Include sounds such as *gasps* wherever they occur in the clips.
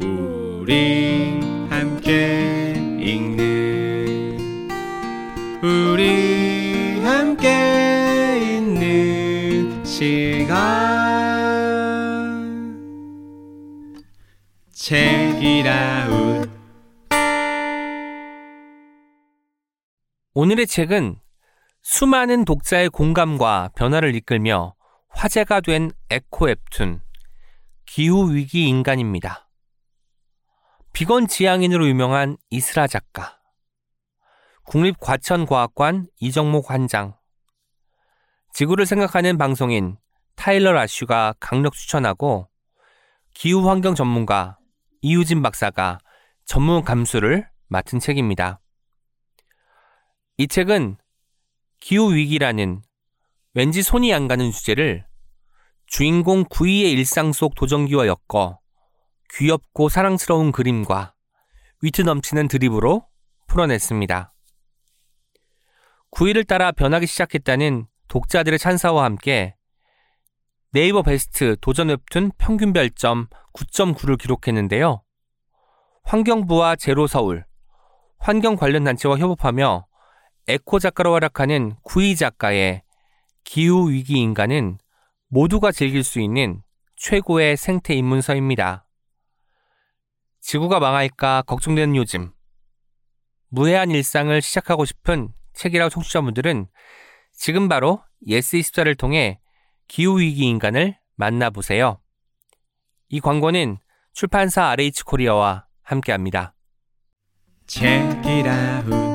우리 함께 읽는 우리 함께 있는 시간 책이라웃 오늘의 책은 수많은 독자의 공감과 변화를 이끌며 화제가 된 에코웹툰 기후위기 인간입니다. 비건 지향인으로 유명한 이스라 작가, 국립과천과학관 이정목 관장, 지구를 생각하는 방송인 타일러 라슈가 강력 추천하고 기후 환경 전문가 이유진 박사가 전문 감수를 맡은 책입니다. 이 책은 기후 위기라는 왠지 손이 안 가는 주제를 주인공 구이의 일상 속 도전기와 엮어 귀엽고 사랑스러운 그림과 위트 넘치는 드립으로 풀어냈습니다. 구이를 따라 변하기 시작했다는 독자들의 찬사와 함께 네이버 베스트 도전 웹툰 평균 별점 9.9를 기록했는데요. 환경부와 제로 서울, 환경 관련 단체와 협업하며 에코 작가로 활약하는 구희 작가의 기후 위기 인간은 모두가 즐길 수 있는 최고의 생태 입문서입니다. 지구가 망할까 걱정되는 요즘 무해한 일상을 시작하고 싶은 책읽아웃 청취자분들은 지금 바로 예스24를 통해 기후 위기 인간을 만나보세요. 이 광고는 출판사 RH 코리아와 함께합니다. 책이라웃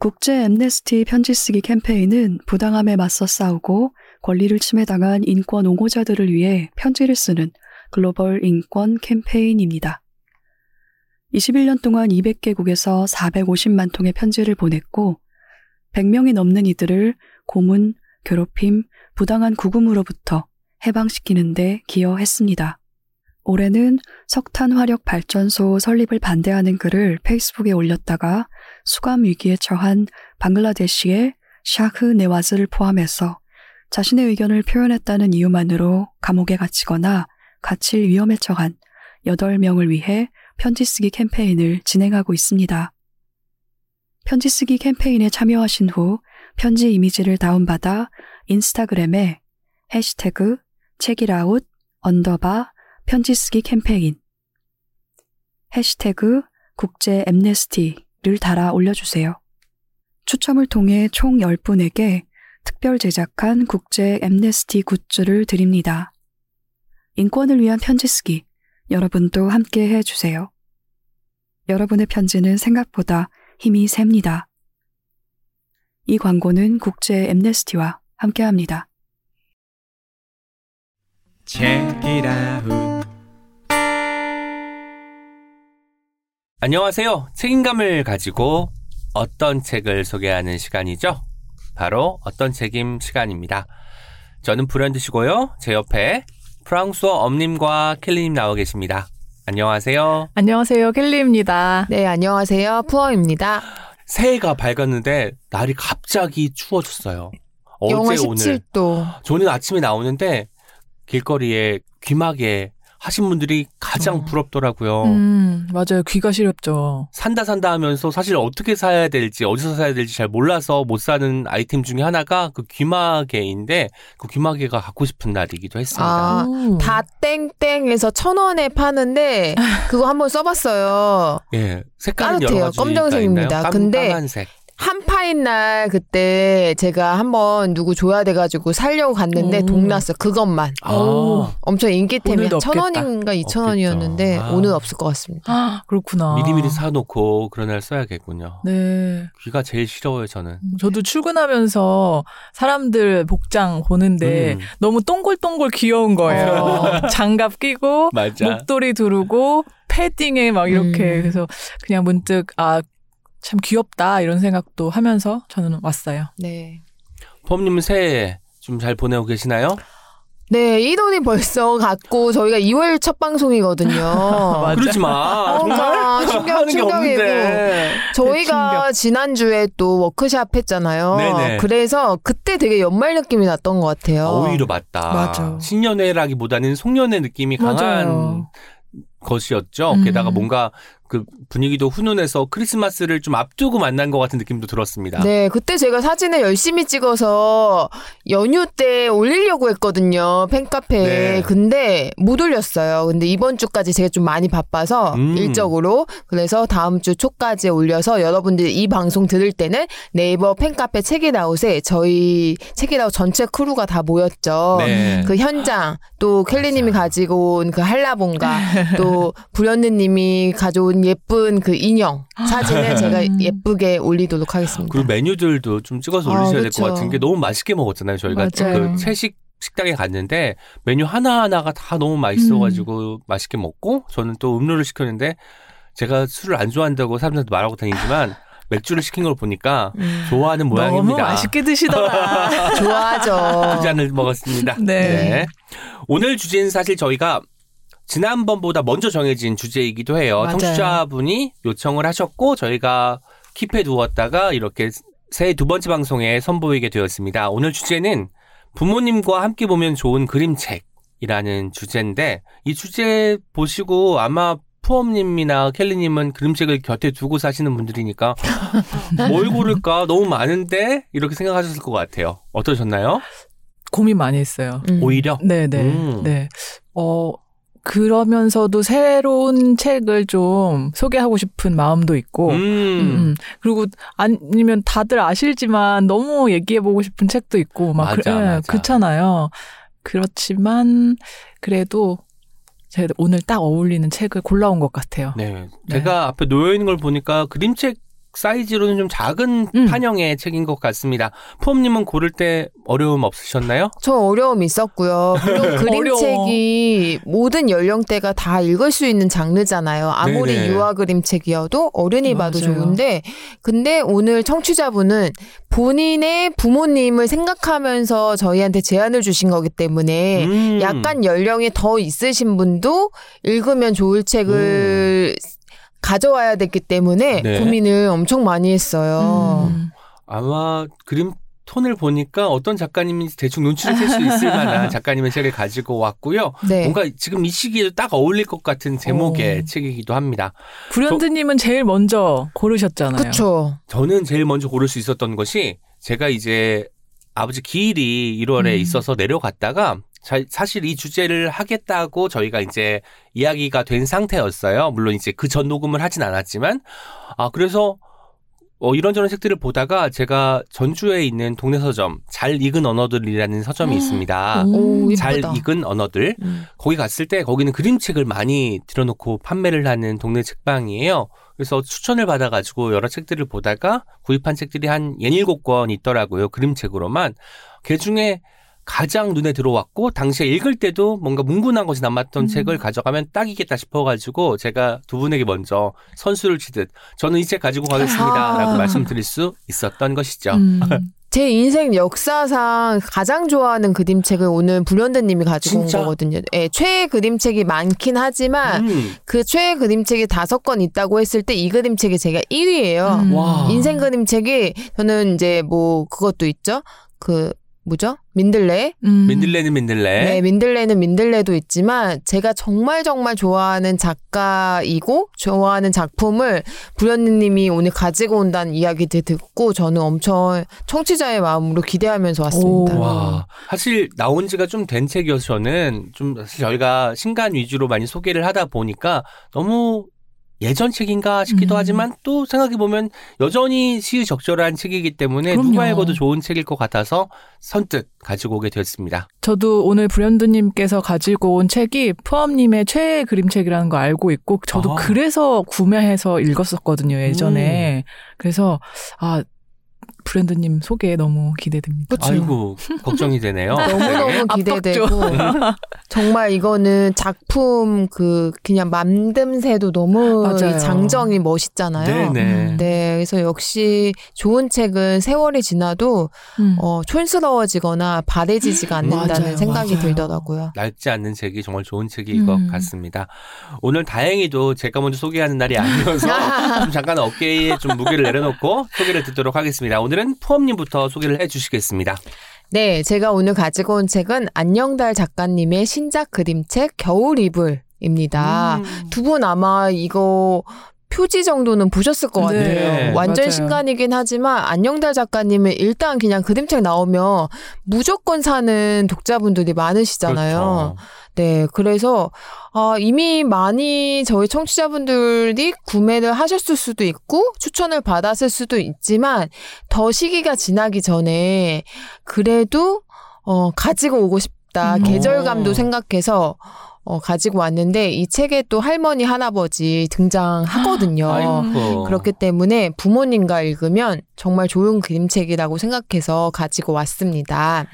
국제 엠네스티 편지 쓰기 캠페인은 부당함에 맞서 싸우고 권리를 침해당한 인권 옹호자들을 위해 편지를 쓰는 글로벌 인권 캠페인입니다. 21년 동안 200개국에서 450만 통의 편지를 보냈고 100명이 넘는 이들을 고문, 괴롭힘, 부당한 구금으로부터 해방시키는 데 기여했습니다. 올해는 석탄 화력 발전소 설립을 반대하는 글을 페이스북에 올렸다가 수감 위기에 처한 방글라데시의 샤흐 네와즈를 포함해서 자신의 의견을 표현했다는 이유만으로 감옥에 갇히거나 갇힐 위험에 처한 8명을 위해 편지 쓰기 캠페인을 진행하고 있습니다. 편지 쓰기 캠페인에 참여하신 후 편지 이미지를 다운받아 인스타그램에 해시태그 책읽아웃 언더바 편지 쓰기 캠페인 해시태그 국제 엠네스티 를 달아 올려주세요. 추첨을 통해 총 10분에게 특별 제작한 국제 엠네스티 굿즈를 드립니다. 인권을 위한 편지 쓰기 여러분도 함께 해주세요. 여러분의 편지는 생각보다 힘이 셉니다. 이 광고는 국제 엠네스티와 함께합니다. 안녕하세요. 책임감을 가지고 어떤 책을 소개하는 시간이죠? 바로 어떤 책임 시간입니다. 저는 불현듯이고요. 제 옆에 프랑스어 엄님과 켈리님 나와 계십니다. 안녕하세요. 안녕하세요. 켈리입니다. 네, 안녕하세요. 푸어입니다. 새해가 밝았는데 날이 갑자기 추워졌어요. 영하 어제 오늘 17도. 저는 아침에 나오는데 길거리에 귀마개 하신 분들이 가장 어. 부럽더라고요. 음, 맞아요. 귀가 시렵죠. 산다 산다 하면서 사실 어떻게 사야 될지 어디서 사야 될지 잘 몰라서 못 사는 아이템 중에 하나가 그 귀마개인데 그 귀마개가 갖고 싶은 날이기도 했습니다. 아, 오. 다 땡땡에서 천 원에 파는데 그거 한번 써봤어요. 예, 색깔은 따뜻해요. 여러 가지가 검정색입니다. 있나요? 깜, 근데 까만색. 한파인 날 그때 제가 한번 누구 줘야 돼가지고 살려고 갔는데 오. 동났어. 그것만. 아, 오. 엄청 인기템이 오늘도 천 없겠다. 원인가 이천 원이었는데. 아. 오늘 없을 것 같습니다. 아, 그렇구나. 미리미리 사놓고 그런 날 써야겠군요. 네. 귀가 제일 싫어요, 저는. 저도 출근하면서 사람들 복장 보는데 음. 너무 동글동글 귀여운 거예요. *laughs* 장갑 끼고 맞아. 목도리 두르고 패딩에 막 이렇게 음. 그래서 그냥 문득 아 참 귀엽다 이런 생각도 하면서 저는 왔어요. 네. 폼님은 새해 좀 잘 보내고 계시나요? 네, 이 돈이 벌써 갔고 저희가 2월 첫 방송이거든요. *laughs* 그러지 마. 정말 어, *laughs* 충격, 하는 게 충격이고. 저희가 충격. 지난주에 또 워크샵 했잖아요. 네네. 그래서 그때 되게 연말 느낌이 났던 것 같아요. 아, 오히려 맞다. 맞아. 신년회라기보다는 송년회 느낌이 강한 맞아요. 것이었죠. 음. 게다가 뭔가 그 분위기도 훈훈해서 크리스마스를 좀 앞두고 만난 것 같은 느낌도 들었습니다. 네, 그때 제가 사진을 열심히 찍어서 연휴 때 올리려고 했거든요. 팬카페에. 네. 근데 못 올렸어요. 근데 이번 주까지 제가 좀 많이 바빠서 음. 일적으로. 그래서 다음 주 초까지 올려서 여러분들이 이 방송 들을 때는 네이버 팬카페 책읽아웃에 저희 책읽아웃 전체 크루가 다 모였죠. 네. 그 현장 또 켈리님이 가지고 온 그 한라봉과 *laughs* 또 불현듯님이 가져온 예쁜 그 인형 사진을 제가 예쁘게 올리도록 하겠습니다. 그리고 메뉴들도 좀 찍어서 아, 올리셔야 될것 그쵸. 같은 게 너무 맛있게 먹었잖아요. 저희가 맞아요. 그 채식 식당에 갔는데 메뉴 하나하나가 다 너무 맛있어가지고 맛있게 먹고 저는 또 음료를 시켰는데 제가 술을 안 좋아한다고 사람들한테 말하고 다니지만 *laughs* 맥주를 시킨 걸 보니까 좋아하는 모양입니다. 너무 맛있게 드시더라. *laughs* 좋아하죠. *laughs* 두 잔을 먹었습니다. 네. 오늘 주제는 사실 저희가 지난번보다 먼저 정해진 주제이기도 해요. 맞아요. 청취자분이 요청을 하셨고 저희가 킵해 두었다가 이렇게 새해 두 번째 방송에 선보이게 되었습니다. 오늘 주제는 부모님과 함께 보면 좋은 그림책이라는 주제인데 이 주제 보시고 아마 푸엄님이나 켈리님은 그림책을 곁에 두고 사시는 분들이니까 *laughs* 뭘 고를까 너무 많은데 이렇게 생각하셨을 것 같아요. 어떠셨나요? 고민 많이 했어요. 음. 오히려 네네. 음. 네. 어, 그러면서도 새로운 책을 좀 소개하고 싶은 마음도 있고, 음. 음, 음. 그리고 아니면 다들 아실지만 너무 얘기해보고 싶은 책도 있고, 막, 맞아, 그, 예, 맞아. 그렇잖아요. 그렇지만, 그래도 제가 오늘 딱 어울리는 책을 골라온 것 같아요. 네. 제가 앞에 놓여 있는 걸 보니까 그림책 사이즈로는 좀 작은 음. 판형의 책인 것 같습니다. 푸엄님은 고를 때 어려움 없으셨나요? 저 어려움이 있었고요. 물론. *laughs* 그림책이 모든 연령대가 다 읽을 수 있는 장르잖아요. 아무리 네네. 유아 그림책이어도 어른이 봐도 맞아요. 좋은데, 근데 오늘 청취자분은 본인의 부모님을 생각하면서 저희한테 제안을 주신 거기 때문에 음. 약간 연령이 더 있으신 분도 읽으면 좋을 책을 가져와야 됐기 때문에 네. 고민을 엄청 많이 했어요. 음. 아마 그림 톤을 보니까 어떤 작가님인지 대충 눈치를 챌 수 있을 만한 *laughs* 작가님의 책을 가지고 왔고요. 네. 뭔가 지금 이 시기에도 딱 어울릴 것 같은 제목의 오. 책이기도 합니다. 불현드님은 제일 먼저 고르셨잖아요. 그쵸. 저는 제일 먼저 고를 수 있었던 것이 제가 이제 아버지 기일이 1월에 음. 있어서 내려갔다가 자- 사실 이 주제를 하겠다고 저희가 이제 이야기가 된 상태였어요. 물론 이제 그 전 녹음을 하진 않았지만 아 그래서 어, 이런저런 책들을 보다가 제가 전주에 있는 동네 서점 잘 익은 언어들이라는 서점이 있습니다. 오, 잘. 익은 언어들 음. 거기 갔을 때 거기는 그림책을 많이 들여놓고 판매를 하는 동네 책방이에요. 그래서 추천을 받아가지고 여러 책들을 보다가 구입한 책들이 한 예닐곱 권 있더라고요. 그림책으로만. 그 중에 가장 눈에 들어왔고 당시에 읽을 때도 뭔가 뭉근한 것이 남았던 책을 가져가면 딱이겠다 싶어가지고 제가 두 분에게 먼저 선수를 치듯 저는 이 책 가지고 가겠습니다라고 아. 말씀드릴 수 있었던 것이죠. 음. *laughs* 제 인생 역사상 가장 좋아하는 그림책을 오늘 불현대님이 가지고 진짜? 온 거거든요. 예, 최애 그림책이 많긴 하지만 음. 그 최애 그림책이 다섯 권 있다고 했을 때 이 그림책이 제가 1위예요. 음. 와. 인생 그림책이 저는 이제 뭐 그것도 있죠. 그 뭐죠? 민들레. 음. 민들레는 민들레. 네, 민들레는 민들레도 있지만 제가 정말 정말 좋아하는 작가이고 좋아하는 작품을 불현님이 오늘 가지고 온다는 이야기들 듣고 저는 엄청 청취자의 마음으로 기대하면서 왔습니다. 오. 와, 사실 나온 지가 좀 된 책이어서 저는 좀 사실 저희가 신간 위주로 많이 소개를 하다 보니까 너무 예전 책인가 싶기도 음. 하지만 또 생각해 보면 여전히 시의적절한 책이기 때문에 그럼요. 누가 읽어도 좋은 책일 것 같아서 선뜻 가지고 오게 되었습니다. 저도 오늘 불현드님께서 가지고 온 책이 푸엄님의 최애 그림책이라는 거 알고 있고 저도 아. 그래서 구매해서 읽었었거든요 예전에. 그래서 아 브랜드님 소개 너무 기대됩니다. 그쵸. 아이고 걱정이 되네요. *laughs* 너무너무 기대되고 *laughs* 정말 이거는 작품 그 그냥 만듦새도 너무 맞아요. 이 장정이 멋있잖아요. 네네. 네, 그래서 역시 좋은 책은 세월이 지나도 음. 어, 촌스러워지거나 바래지지가 않는다는 맞아요, 생각이 맞아요. 들더라고요. 낡지 않는 책이 정말 좋은 책인 것 음. 같습니다. 오늘 다행히도 제가 먼저 소개하는 날이 아니어서 *laughs* 좀 잠깐 어깨에 좀 무게를 내려놓고 소개를 듣도록 하겠습니다. 오늘 은 푸엄님부터 소개를 해주시겠습니다. 네, 제가 오늘 가지고 온 책은 안녕달 작가님의 신작 그림책 겨울 이불입니다. 음. 두분 아마 이거 표지 정도는 보셨을 것 같아요. 네, 완전 맞아요. 신간이긴 하지만 안녕달 작가님은 일단 그냥 그림책 나오면 무조건 사는 독자분들이 많으시잖아요. 그렇죠. 네, 그래서 아, 이미 많이 저희 청취자분들이 구매를 하셨을 수도 있고 추천을 받았을 수도 있지만 더 시기가 지나기 전에 그래도 어, 가지고 오고 싶다. 음. 계절감도 오. 생각해서 어, 가지고 왔는데 이 책에 또 할머니 할아버지 등장하거든요. 아이고. 그렇기 때문에 부모님과 읽으면 정말 좋은 그림책이라고 생각해서 가지고 왔습니다.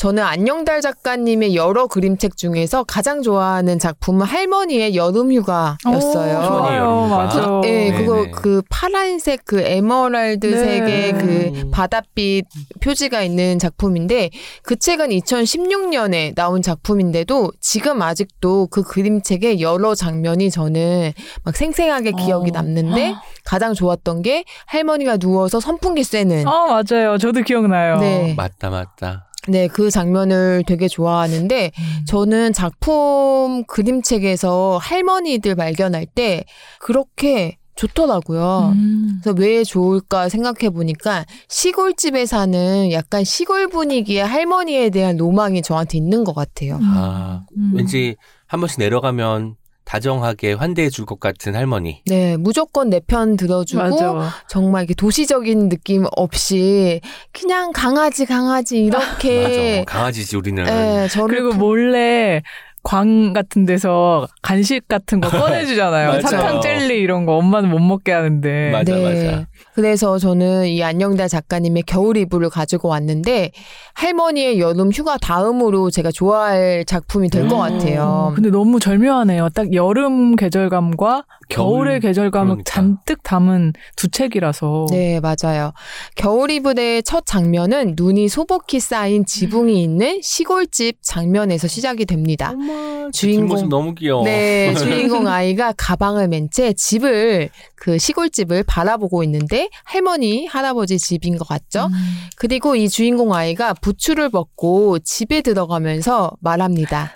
저는 안녕달 작가님의 여러 그림책 중에서 가장 좋아하는 작품은 할머니의 여름휴가였어요. 오, 좋아요. 맞아. 예, 그거 네네. 그 파란색 그 에메랄드색의 네. 그 바닷빛 표지가 있는 작품인데 그 책은 2016년에 나온 작품인데도 지금 아직도 그 그림책의 여러 장면이 저는 막 생생하게 기억이 어. 남는데 *gasps* 가장 좋았던 게 할머니가 누워서 선풍기 쐬는 아 맞아요. 저도 기억나요. 네. 맞다 맞다. 네, 그 장면을 되게 좋아하는데 저는 작품 그림책에서 할머니들 발견할 때 그렇게 좋더라고요. 음. 그래서 왜 좋을까 생각해 보니까 시골집에 사는 약간 시골 분위기의 할머니에 대한 로망이 저한테 있는 것 같아요. 아 음. 왠지 한 번씩 내려가면 다정하게 환대해 줄 것 같은 할머니. 네, 무조건 내 편 들어주고 맞아. 정말 이렇게 도시적인 느낌 없이 그냥 강아지 강아지 이렇게 *laughs* 맞아. 강아지지 우리는. 예, 저를 그리고 몰래 광 같은 데서 간식 같은 거 *laughs* 꺼내주잖아요. 사탕 젤리 이런 거 엄마는 못 먹게 하는데. 맞아 맞아. 그래서 저는 이 안녕달 작가님의 겨울 이불을 가지고 왔는데 할머니의 여름 휴가 다음으로 제가 좋아할 작품이 될것 음. 같아요. 근데 너무 절묘하네요. 딱 여름 계절감과 겨울, 겨울의 계절감을 그러니까. 잔뜩 담은 두 책이라서. 네, 맞아요. 겨울 이불의 첫 장면은 눈이 소복히 쌓인 지붕이 있는 시골집 장면에서 시작이 됩니다. 엄마 주인공. 너무 귀여워. 네, *laughs* 주인공 아이가 가방을 맨 채 집을 그 시골집을 바라보고 있는데 할머니, 할아버지 집인 것 같죠? 음. 그리고 이 주인공 아이가 부추를 벗고 집에 들어가면서 말합니다.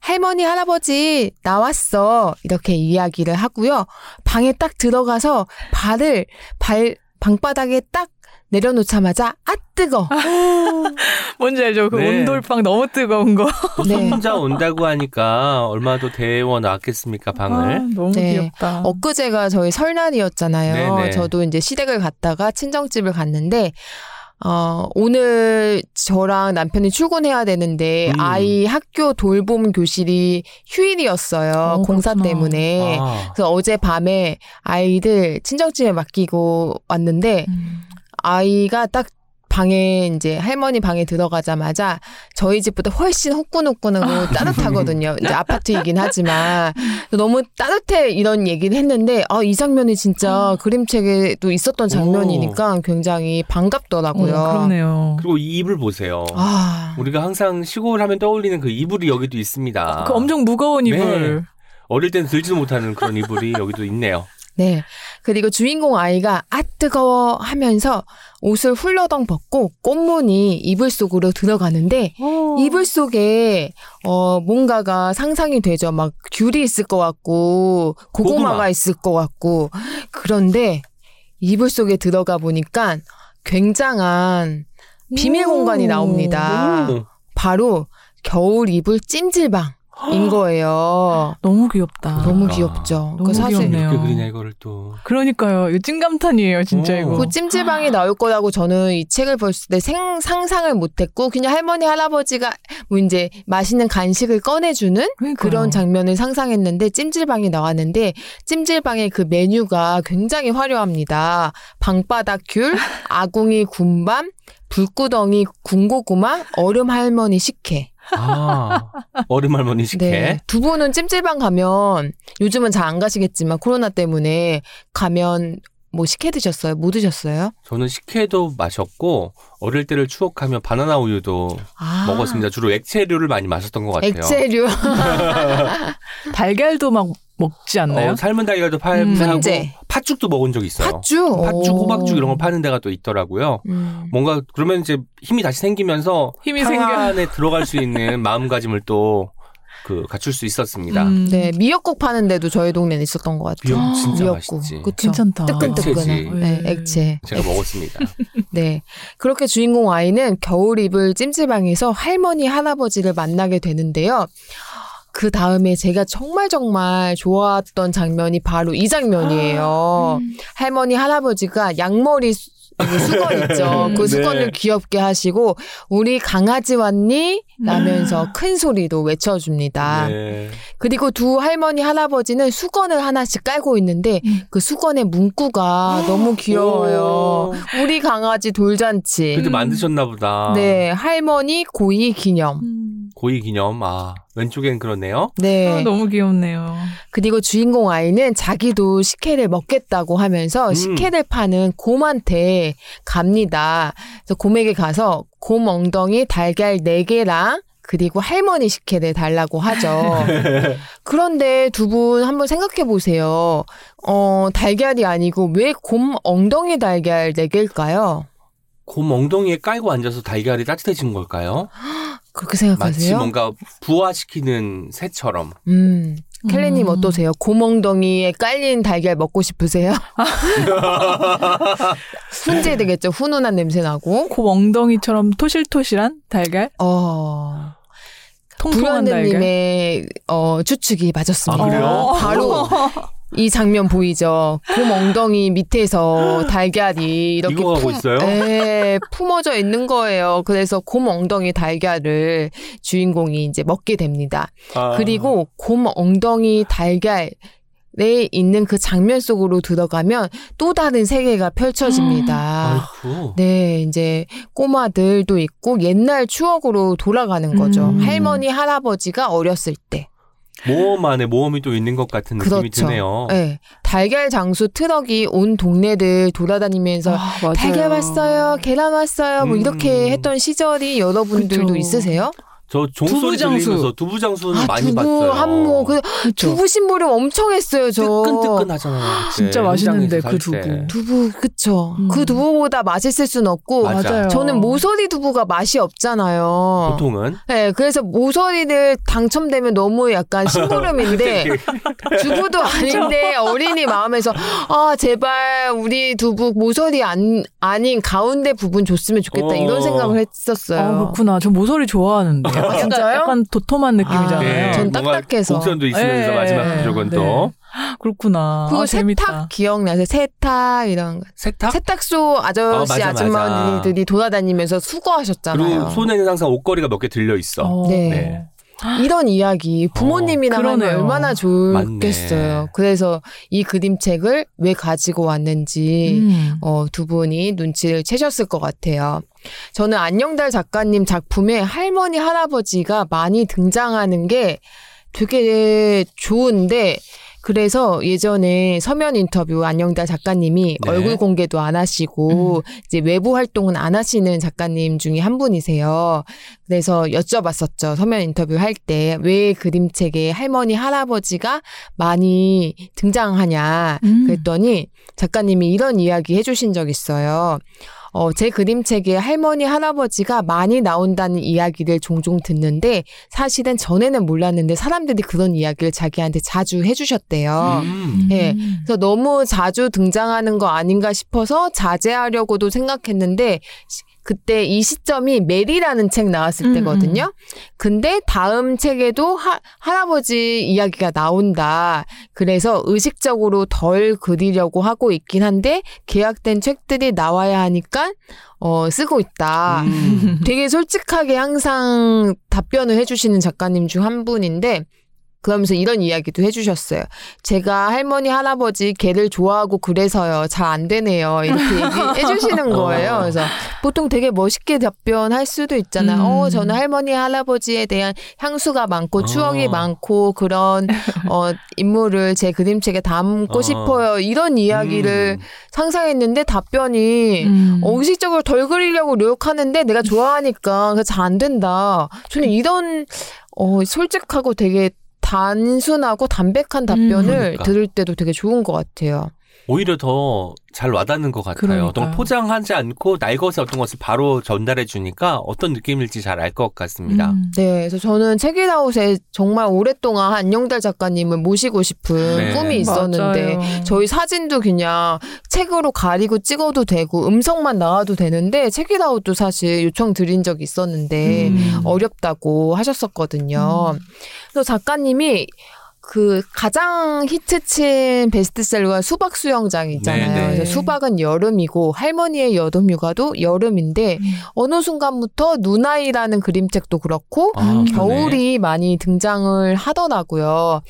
할머니, 할아버지, 나왔어. 이렇게 이야기를 하고요. 방에 딱 들어가서 발을, 발, 방바닥에 딱 내려놓자마자, 아, 뜨거! *laughs* 뭔지 알죠? 그 네. 온돌빵 너무 뜨거운 거. 또 네. 혼자 온다고 하니까 얼마도 데워 놨겠습니까 방을. 아, 너무 네. 귀엽다. 엊그제가 저희 설날이었잖아요. 네네. 저도 이제 시댁을 갔다가 친정집을 갔는데, 어, 오늘 저랑 남편이 출근해야 되는데, 음. 아이 학교 돌봄 교실이 휴일이었어요. 어, 공사 그렇구나. 때문에. 아, 그래서 어제 밤에 아이들 친정집에 맡기고 왔는데, 음. 아이가 딱 방에 이제 할머니 방에 들어가자마자 저희 집보다 훨씬 후끈후끈하고 따뜻하거든요. 이제 아파트이긴 하지만 *laughs* 너무 따뜻해 이런 얘기를 했는데 아, 이 장면이 진짜 그림책에도 있었던 장면이니까 굉장히 반갑더라고요. 어, 그러네요. 그리고 이 이불 보세요. 아, 우리가 항상 시골 하면 떠올리는 그 이불이 여기도 있습니다. 그 엄청 무거운 네. 이불. 어릴 땐 들지도 못하는 그런 이불이 여기도 있네요. 네. 그리고 주인공 아이가 아 뜨거워 하면서 옷을 훌러덩 벗고 꽃무늬 이불 속으로 들어가는데 이불 속에 어 뭔가가 상상이 되죠. 막 귤이 있을 것 같고 고구마가 고구마. 있을 것 같고 그런데 이불 속에 들어가 보니까 굉장한 비밀 오. 공간이 나옵니다. 오. 바로 겨울 이불 찜질방. 거예요. 너무 귀엽다. 너무 아, 귀엽죠. 너무 그 사실 귀엽네요. 이렇게 그리냐 이거를 또. 그러니까요. 이거 찐감탄이에요, 진짜 어. 이거. 그 찜질방이 나올 거라고 저는 이 책을 봤을 때 생, 상상을 못했고 그냥 할머니 할아버지가 뭐 이제 맛있는 간식을 꺼내주는 그러니까요. 그런 장면을 상상했는데 찜질방이 나왔는데 찜질방의 그 메뉴가 굉장히 화려합니다. 방바닥 귤, *laughs* 아궁이 군밤, 불구덩이 군고구마, 얼음 할머니 식혜. 아, 어른 할머니 식혜. 네. 두 분은 찜질방 가면 요즘은 잘 안 가시겠지만 코로나 때문에 가면 뭐 식혜 드셨어요? 뭐 드셨어요? 저는 식혜도 마셨고 어릴 때를 추억하면 바나나 우유도 아, 먹었습니다. 주로 액체류를 많이 마셨던 것 같아요. 액체류. *laughs* *laughs* *laughs* 달걀도 막 먹지 않나요? 어, 삶은 달걀도 팔고 음. 팥죽도 먹은 적 있어요. 팥죽. 팥죽, 오. 호박죽 이런 거 파는 데가 또 있더라고요. 음. 뭔가 그러면 이제 힘이 다시 생기면서 힘이 탕 생겨. 안에 *laughs* 들어갈 수 있는 마음가짐을 또 그 갖출 수 있었습니다. 음, 네, 미역국 파는 데도 저희 동네는 있었던 것 같아요. 미역 진짜 미역국. 맛있지. 그쵸? 괜찮다. 뜨끈뜨끈한. 액체지. 네, 네. 액체. 제가 먹었습니다. *laughs* 네. 그렇게 주인공 아이는 겨울 이불 찜질방에서 할머니, 할아버지를 만나게 되는데요. 그 다음에 제가 정말 정말 좋아했던 장면이 바로 이 장면이에요. 할머니, 할아버지가 양머리 수, 그 수건 있죠. 그 네. 수건을 귀엽게 하시고, 우리 강아지 왔니? 라면서 큰 소리로 외쳐줍니다. 네. 그리고 두 할머니 할아버지는 수건을 하나씩 깔고 있는데 음. 그 수건의 문구가 너무 귀여워요. 우리 강아지 돌잔치. 그때 만드셨나 보다. 네, 할머니 고이 기념. 음. 고이 기념. 아, 왼쪽엔 그렇네요. 네. 아, 너무 귀엽네요. 그리고 주인공 아이는 자기도 식혜를 먹겠다고 하면서 음. 식혜를 파는 곰한테 갑니다. 그래서 곰에게 가서 곰 엉덩이 달걀 4개랑 그리고 할머니 식혜를 달라고 하죠. *laughs* 그런데 두 분 한번 생각해 보세요. 어, 달걀이 아니고 왜 곰 엉덩이 달걀 4개일까요? 곰 엉덩이에 깔고 앉아서 달걀이 따뜻해진 걸까요? *gasps* 그렇게 마치 생각하세요? 뭔가 부화시키는 새처럼. 음. 켈리님 음. 어떠세요? 곰엉덩이에 깔린 달걀 먹고 싶으세요? *laughs* 훈제 되겠죠. 훈훈한 냄새 나고. 코 엉덩이처럼 토실토실한 달걀? 어. 통통한 달걀? 불현대님의 어, 추측이 맞았습니다. 아, 그래요? 바로 *laughs* 이 장면 보이죠. 곰 엉덩이 밑에서 달걀이 이렇게 익어가고 있어요? 네, 품어져 있는 거예요. 그래서 곰 엉덩이 달걀을 주인공이 이제 먹게 됩니다. 아. 그리고 곰 엉덩이 달걀 에 있는 그 장면 속으로 들어가면 또 다른 세계가 펼쳐집니다. 아이고. 네, 이제 꼬마들도 있고 옛날 추억으로 돌아가는 거죠. 음. 할머니, 할아버지가 어렸을 때. 모험 안에 모험이 또 있는 것 같은 느낌이 그렇죠. 드네요. 네. 달걀 장수 트럭이 온 동네를 돌아다니면서 아. 달걀 왔어요, 계란 왔어요, 뭐 음. 이렇게 했던 시절이 여러분들도 그쵸. 있으세요? 저 종소리 두부장수. 들리면서 두부장수는 많이 두부, 봤어요. 한모, 그 그쵸. 두부 심부름 엄청 했어요, 저. 뜨끈뜨끈하잖아요. 진짜 네, 맛있는데, 그살 때. 두부, 그쵸. 음. 그 두부보다 맛있을 순 없고, 맞아. 맞아요. 저는 모서리 두부가 맛이 없잖아요. 보통은 네, 그래서 모서리를 당첨되면 너무 약간 심부름인데, *laughs* 두부도 아닌데 어린이 마음에서, 아, 제발 우리 두부 모서리 안, 아닌 가운데 부분 줬으면 좋겠다. 어. 이런 생각을 했었어요. 아, 그렇구나. 저 모서리 좋아하는데. 약간, 진짜요? 약간 도톰한 느낌이잖아요. 네. 전 딱딱해서. 곡선도 있으면서 네. 마지막 부족은 네. 또 그렇구나. 그리고 아, 세탁. 기억나세요? 세탁 이런 거. 세탁 세탁소 아저씨 어. 아줌마들이 돌아다니면면 수고하셨잖아요. 그리고 손에는 항상 옷걸이가 몇 개 들려 있어. 어. 네. 네. 이런 이야기 부모님이랑 하면 그러네요. 얼마나 좋겠어요. 맞네. 그래서 이 그림책을 왜 가지고 왔는지 음. 어, 두 분이 눈치를 채셨을 것 같아요. 저는 안녕달 작가님 작품에 할머니 할아버지가 많이 등장하는 게 되게 좋은데 그래서 예전에 서면 인터뷰 안녕달 작가님이 네. 얼굴 공개도 안 하시고 이제 외부 활동은 안 하시는 작가님 중에 한 분이세요. 그래서 여쭤봤었죠. 서면 인터뷰 할 때 왜 그림책에 할머니 할아버지가 많이 등장하냐. 음. 그랬더니 작가님이 이런 이야기 해주신 적 있어요. 어, 제 그림책에 할머니, 할아버지가 많이 나온다는 이야기를 종종 듣는데 사실은 전에는 몰랐는데 사람들이 그런 이야기를 자기한테 자주 해주셨대요. 음. 예. 그래서 너무 자주 등장하는 거 아닌가 싶어서 자제하려고도 생각했는데 시- 그때 이 시점이 메리라는 책 나왔을 음, 때거든요. 근데 다음 책에도 하, 할아버지 이야기가 나온다. 그래서 의식적으로 덜 그리려고 하고 있긴 한데 계약된 책들이 나와야 하니까 어, 쓰고 있다. 음. 되게 솔직하게 항상 답변을 해주시는 작가님 중 한 분인데 그러면서 이런 이야기도 해주셨어요. 제가 할머니 할아버지 개를 좋아하고 그래서요 잘 안 되네요 이렇게 얘기해주시는 *laughs* 거예요. 어. 그래서 보통 되게 멋있게 답변할 수도 있잖아요. 음. 어 저는 할머니 할아버지에 대한 향수가 많고 추억이 어. 많고 그런 *laughs* 어 인물을 제 그림책에 담고 어. 싶어요 이런 이야기를 음. 상상했는데 답변이 음. 어, 의식적으로 덜 그리려고 노력하는데 내가 좋아하니까 잘 안 된다. 저는 이런 어, 솔직하고 되게 단순하고 담백한 답변을 그러니까. 들을 때도 되게 좋은 것 같아요. 오히려 더 잘 와닿는 것 같아요. 그러니까요. 어떤 포장하지 않고 날것의 어떤 것을 바로 전달해 주니까 어떤 느낌일지 잘 알 것 같습니다. 음. 네, 그래서 저는 책이라웃에 정말 오랫동안 안녕달 작가님을 모시고 싶은 네. 꿈이 있었는데 맞아요. 저희 사진도 그냥 책으로 가리고 찍어도 되고 음성만 나와도 되는데 책이라웃도 사실 요청 드린 적이 있었는데 음. 어렵다고 하셨었거든요. 그래서 작가님이 그 가장 히트친 베스트셀러가 수박 수영장 있잖아요. 네, 네. 그래서 수박은 여름이고 할머니의 여름 휴가도 여름인데 음. 어느 순간부터 누나이라는 그림책도 그렇고 아, 음, 그러네. 겨울이 많이 등장을 하더라고요.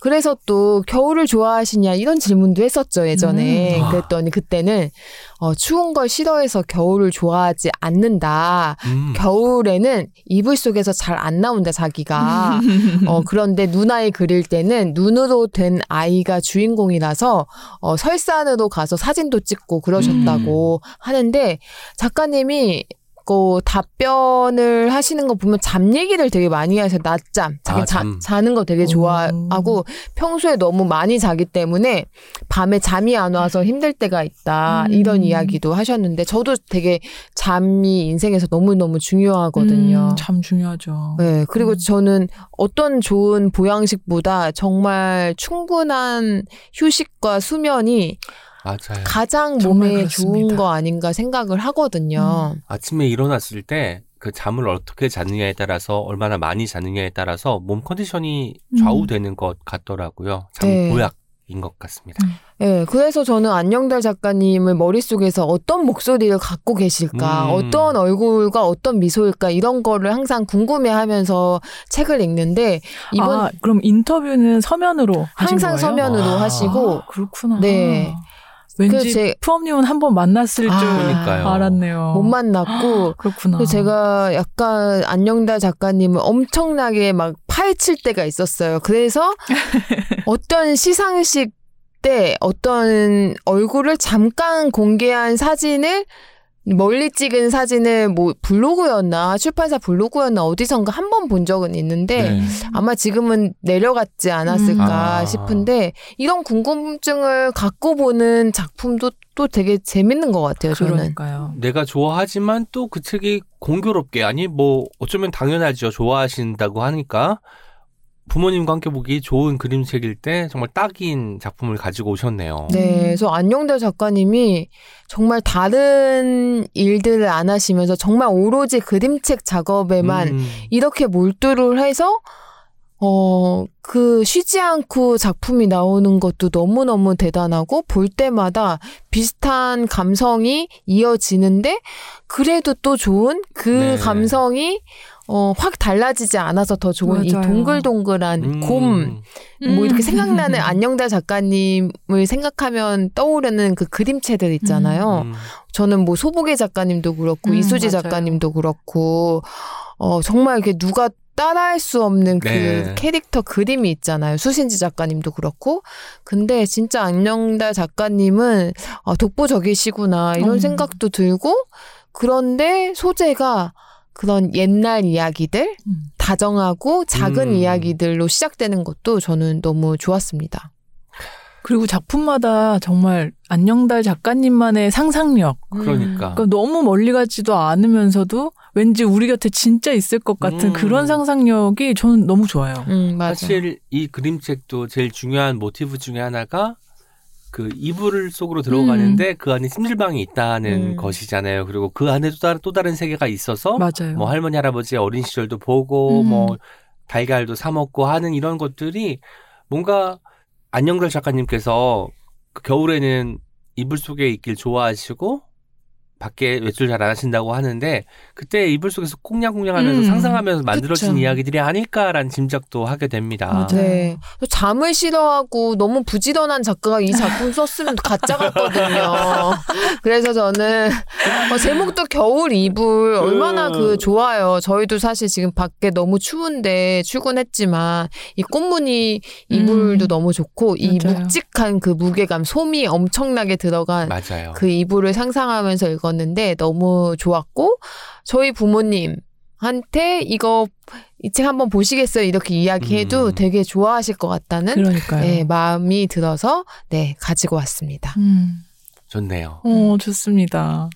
그래서 또 겨울을 좋아하시냐 이런 질문도 했었죠 예전에. 음. 그랬더니 그때는 어, 추운 걸 싫어해서 겨울을 좋아하지 않는다. 음. 겨울에는 이불 속에서 잘 안 나온다 자기가. *laughs* 어 그런데 눈아이 그릴 때는 눈으로 된 아이가 주인공이라서 어, 설산으로 가서 사진도 찍고 그러셨다고 하는데 작가님이 그 답변을 하시는 거 보면 잠 얘기를 되게 많이 하세요. 낮잠. 자기 아, 자, 잠. 자는 거 되게 좋아하고 평소에 너무 많이 자기 때문에 밤에 잠이 안 와서 힘들 때가 있다. 음. 이런 이야기도 하셨는데 저도 되게 잠이 인생에서 너무 너무 중요하거든요. 음, 참 중요하죠. 네, 그리고 음. 저는 어떤 좋은 보양식보다 정말 충분한 휴식과 수면이 맞아요. 가장 몸에 그렇습니다. 좋은 거 아닌가 생각을 하거든요. 아침에 일어났을 때 그 잠을 어떻게 자느냐에 따라서 얼마나 많이 자느냐에 따라서 몸 컨디션이 좌우되는 것 같더라고요. 참 네. 보약 인 것 같습니다. 네, 그래서 저는 안녕달 작가님을 머릿속에서 어떤 목소리를 갖고 계실까, 음. 어떤 얼굴과 어떤 미소일까, 이런 거를 항상 궁금해 하면서 책을 읽는데, 이번 아, 그럼 인터뷰는 서면으로 하신 항상 거예요? 서면으로 아. 하시고, 아, 그렇구나. 네. 왠지 그 제- 푸엄님은 한 번 만났을 아, 줄 그러니까요. 알았네요. 못 만났고, 그렇구나. 그래서 제가 약간 안녕달 작가님을 엄청나게 막 파헤칠 때가 있었어요. 그래서 *laughs* 어떤 시상식 때 어떤 얼굴을 잠깐 공개한 사진을 멀리 찍은 사진을 뭐 블로그였나 출판사 블로그였나 어디선가 한 번 본 적은 있는데 네. 아마 지금은 내려갔지 않았을까 음. 아. 싶은데 이런 궁금증을 갖고 보는 작품도 또 되게 재밌는 것 같아요. 저는. 그러니까요. 내가 좋아하지만 또 그 책이 공교롭게 아니 뭐 어쩌면 당연하죠. 좋아하신다고 하니까 부모님과 함께 보기 좋은 그림책일 때 정말 딱인 작품을 가지고 오셨네요. 네, 그래서 안녕달 작가님이 정말 다른 일들을 안 하시면서 정말 오로지 그림책 작업에만 음. 이렇게 몰두를 해서 어, 그 쉬지 않고 작품이 나오는 것도 너무너무 대단하고 볼 때마다 비슷한 감성이 이어지는데 그래도 또 좋은 그 네. 감성이 어, 확 달라지지 않아서 더 좋은 이 맞아요. 동글동글한 음. 곰 뭐 이렇게 생각나는 안녕달 작가님을 생각하면 떠오르는 그 그림체들 있잖아요. 음. 저는 뭐 소보계 작가님도 그렇고 음, 이수지 맞아요. 작가님도 그렇고 어 정말 이렇게 누가 따라할 수 없는 그 네. 캐릭터 그림이 있잖아요. 수신지 작가님도 그렇고. 근데 진짜 안녕달 작가님은 아, 독보적이시구나 이런 음. 생각도 들고 그런데 소재가 그런 옛날 이야기들 음. 다정하고 작은 음. 이야기들로 시작되는 것도 저는 너무 좋았습니다. 그리고 작품마다 정말 안녕달 작가님만의 상상력. 그러니까. 그러니까 너무 멀리 가지도 않으면서도 왠지 우리 곁에 진짜 있을 것 같은 음. 그런 상상력이 저는 너무 좋아요. 음, 맞아. 사실 이 그림책도 제일 중요한 모티브 중에 하나가 그 이불 속으로 들어가는데 그 안에 찜질방이 있다는 음. 것이잖아요. 그리고 그 안에 또 다른 또 다른 세계가 있어서 맞아요. 뭐 할머니 할아버지의 어린 시절도 보고 음. 뭐 달걀도 사 먹고 하는 이런 것들이 뭔가 안녕달 작가님께서 그 겨울에는 이불 속에 있길 좋아하시고 밖에 외출 잘 안 하신다고 하는데 그때 이불 속에서 꽁냥꽁냥하면서 음. 상상하면서 만들어진 그쵸. 이야기들이 아닐까라는 짐작도 하게 됩니다. 네. 또 잠을 싫어하고 너무 부지런한 작가가 이 작품 썼으면 가짜 같거든요. *laughs* 그래서 저는 어, 제목도 겨울 이불 얼마나 그 좋아요. 저희도 사실 지금 밖에 너무 추운데 출근했지만 이 꽃무늬 이불도 음. 너무 좋고 이 맞아요. 묵직한 그 무게감, 솜이 엄청나게 들어간 맞아요. 그 이불을 상상하면서 읽었는데 너무 좋았고 저희 부모님 한테 이거 이 책 한번 보시겠어요 이렇게 이야기해도 음. 되게 좋아하실 것 같다는 그러니까요. 네, 마음이 들어서 네 가지고 왔습니다. 음. 좋네요. 어, 좋습니다.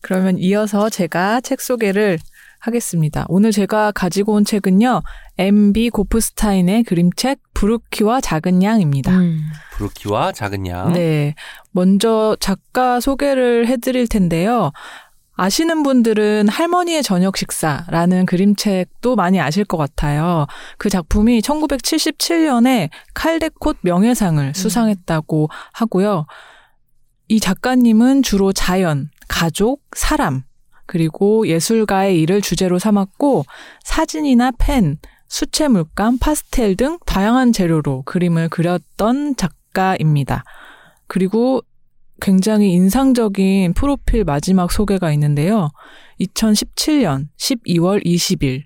그러면 이어서 제가 책 소개를 하겠습니다. 오늘 제가 가지고 온 책은요. MB 고프스타인의 그림책 부르키와 작은 양입니다. 음. 브루키와 작은 양. 네. 먼저 작가 소개를 해드릴 텐데요. 아시는 분들은 할머니의 저녁 식사라는 그림책도 많이 아실 것 같아요. 그 작품이 1977년에 칼데콧 명예상을 수상했다고 하고요. 이 작가님은 주로 자연, 가족, 사람, 그리고 예술가의 일을 주제로 삼았고 사진이나 펜, 수채 물감, 파스텔 등 다양한 재료로 그림을 그렸던 작가입니다. 그리고 굉장히 인상적인 프로필 마지막 소개가 있는데요. 2017년 12월 20일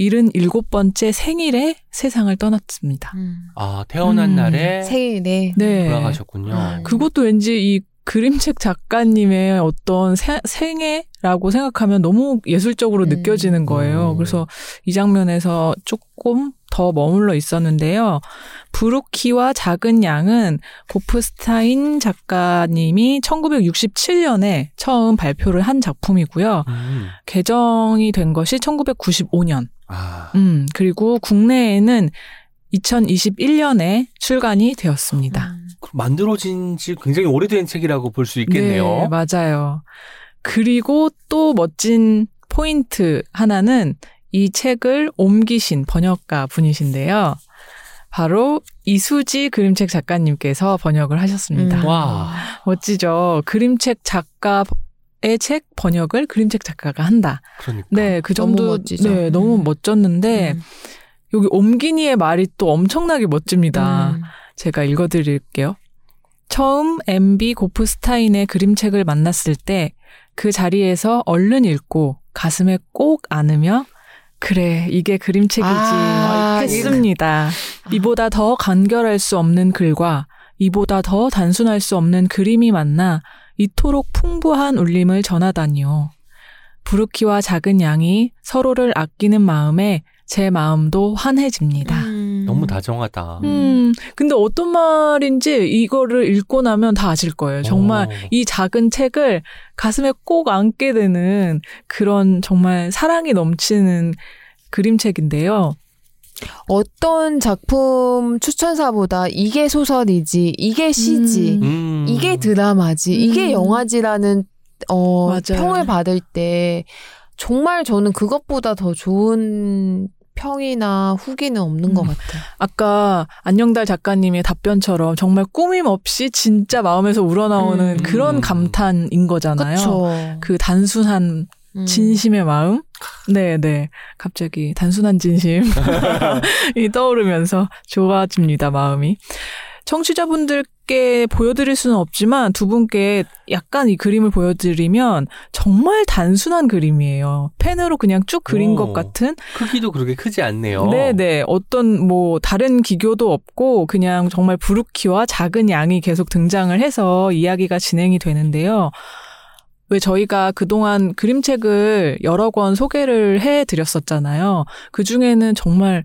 77번째 생일에 세상을 떠났습니다. 아 태어난 음. 날에 생일에 네. 돌아가셨군요. 음. 그것도 왠지 이 그림책 작가님의 어떤 세- 생애라고 생각하면 너무 예술적으로 음. 느껴지는 거예요. 음. 그래서 이 장면에서 조금 더 머물러 있었는데요. 부루키와 작은 양은 고프스타인 작가님이 1967년에 처음 발표를 한 작품이고요. 음. 개정이 된 것이 1995년. 아, 음, 그리고 국내에는 2021년에 출간이 되었습니다. 음. 만들어진 지 굉장히 오래된 책이라고 볼 수 있겠네요. 네, 맞아요. 그리고 또 멋진 포인트 하나는 이 책을 옮기신 번역가 분이신데요. 바로 이수지 그림책 작가님께서 번역을 하셨습니다. 음. 와. 멋지죠. 그림책 작가 의 책 번역을 그림책 작가가 한다. 그러니까. 네, 그 너무 정도 멋지죠. 네, 너무 음. 멋졌는데 음. 여기 옮기니의 말이 또 엄청나게 멋집니다. 음. 제가 읽어드릴게요. 처음 MB 고프스타인의 그림책을 만났을 때 그 자리에서 얼른 읽고 가슴에 꼭 안으며 그래 이게 그림책이지 아, 했습니다. 이보다 더 간결할 수 없는 글과 이보다 더 단순할 수 없는 그림이 만나 이토록 풍부한 울림을 전하다니요. 부르키와 작은 양이 서로를 아끼는 마음에 제 마음도 환해집니다. 음. 너무 다정하다. 음, 근데 어떤 말인지 이거를 읽고 나면 다 아실 거예요. 정말 어. 이 작은 책을 가슴에 꼭 안게 되는 그런 정말 사랑이 넘치는 그림책인데요. 어떤 작품 추천사보다 이게 소설이지, 이게 시지, 음. 음. 이게 드라마지, 이게 음. 영화지라는 어, 맞아요. 평을 받을 때 정말 저는 그것보다 더 좋은 평이나 후기는 없는 음. 것 같아요. 아까 안녕달 작가님의 답변처럼 정말 꾸밈 없이 진짜 마음에서 우러나오는 음. 그런 감탄인 거잖아요. 그렇죠. 그 단순한 음. 진심의 마음? 네, 네. 갑자기 단순한 진심이 *laughs* *laughs* 떠오르면서 좋아집니다, 마음이. 청취자분들 께 보여드릴 수는 없지만 두 분께 약간 이 그림을 보여드리면 정말 단순한 그림이에요. 펜으로 그냥 쭉 그린 오. 것 같은 크기도 그렇게 크지 않네요. 네네. 어떤 뭐 다른 기교도 없고 그냥 정말 부르키와 작은 양이 계속 등장을 해서 이야기가 진행이 되는데요. 왜 저희가 그동안 그림책을 여러 권 소개를 해 드렸었잖아요. 그 중에는 정말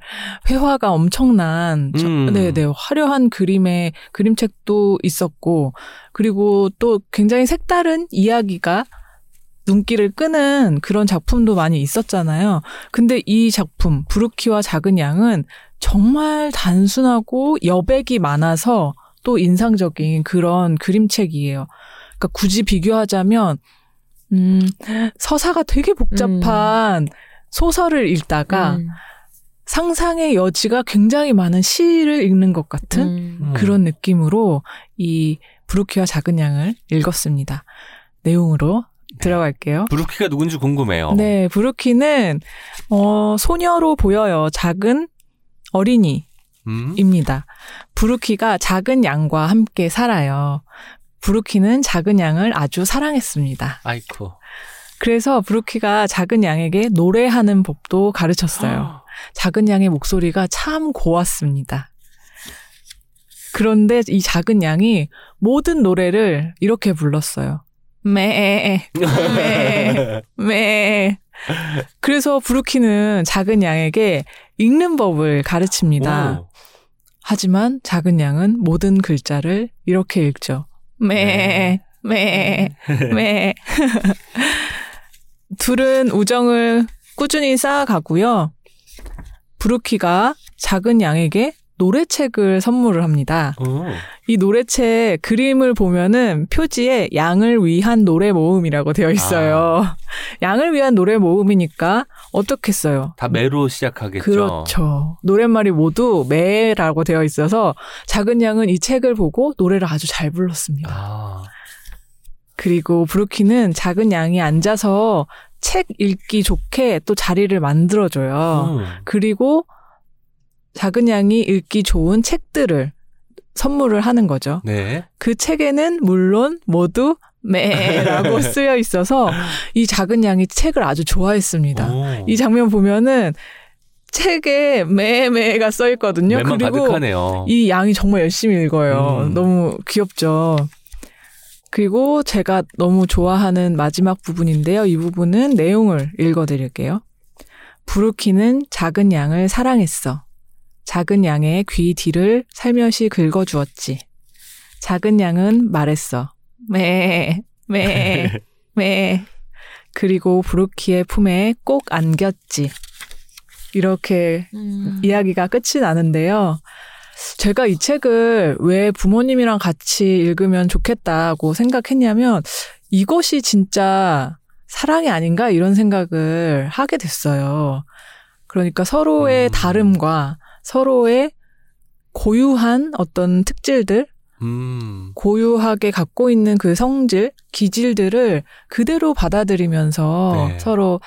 회화가 엄청난, 저- 음. 네네, 화려한 그림의 그림책도 있었고, 그리고 또 굉장히 색다른 이야기가 눈길을 끄는 그런 작품도 많이 있었잖아요. 근데 이 작품, 부르키와 작은 양은 정말 단순하고 여백이 많아서 또 인상적인 그런 그림책이에요. 그러니까 굳이 비교하자면 음, 서사가 되게 복잡한 소설을 읽다가 음. 상상의 여지가 굉장히 많은 시를 읽는 것 같은 음. 음. 그런 느낌으로 이 브루키와 작은 양을 읽었습니다. 내용으로 들어갈게요. 브루키가 누군지 궁금해요. 네, 브루키는 어, 소녀로 보여요. 작은 어린이 입니다. 음? 브루키가 작은 양과 함께 살아요. 브루키는 작은 양을 아주 사랑했습니다. 아이쿠. 그래서 브루키가 작은 양에게 노래하는 법도 가르쳤어요. 작은 양의 목소리가 참 고왔습니다. 그런데 이 작은 양이 모든 노래를 이렇게 불렀어요. 매, 매, 매. 그래서 브루키는 작은 양에게 읽는 법을 가르칩니다. 오. 하지만 작은 양은 모든 글자를 이렇게 읽죠. 매, 매, 매. 둘은 우정을 꾸준히 쌓아가고요. 브루키가 작은 양에게 노래책을 선물을 합니다. 오. 이 노래책 그림을 보면은 표지에 양을 위한 노래 모음이라고 되어 있어요. 양을 위한 노래 모음이니까 어떻겠어요? 다 매로 시작하겠죠. 그렇죠. 노랫말이 모두 매라고 되어 있어서 작은 양은 이 책을 보고 노래를 아주 잘 불렀습니다. 아. 그리고 브루키는 작은 양이 앉아서 책 읽기 좋게 또 자리를 만들어줘요. 음. 그리고 작은 양이 읽기 좋은 책들을 선물을 하는 거죠. 네. 그 책에는 물론 모두 매라고 *laughs* 쓰여 있어서 이 작은 양이 책을 아주 좋아했습니다. 오. 이 장면 보면은 책에 매매가 써 있거든요. 그리고 가득하네요. 이 양이 정말 열심히 읽어요. 음. 너무 귀엽죠. 그리고 제가 너무 좋아하는 마지막 부분인데요. 이 부분은 내용을 읽어드릴게요. 브루키는 작은 양을 사랑했어. 작은 양의 귀 뒤를 살며시 긁어주었지. 작은 양은 말했어. 매, 매, *laughs* 매. 그리고 브루키의 품에 꼭 안겼지. 이렇게 음. 이야기가 끝이 나는데요. 제가 이 책을 왜 부모님이랑 같이 읽으면 좋겠다고 생각했냐면 이것이 진짜 사랑이 아닌가 이런 생각을 하게 됐어요. 그러니까 서로의 음. 다름과 서로의 고유한 어떤 특질들, 음. 고유하게 갖고 있는 그 성질, 기질들을 그대로 받아들이면서 네. 서로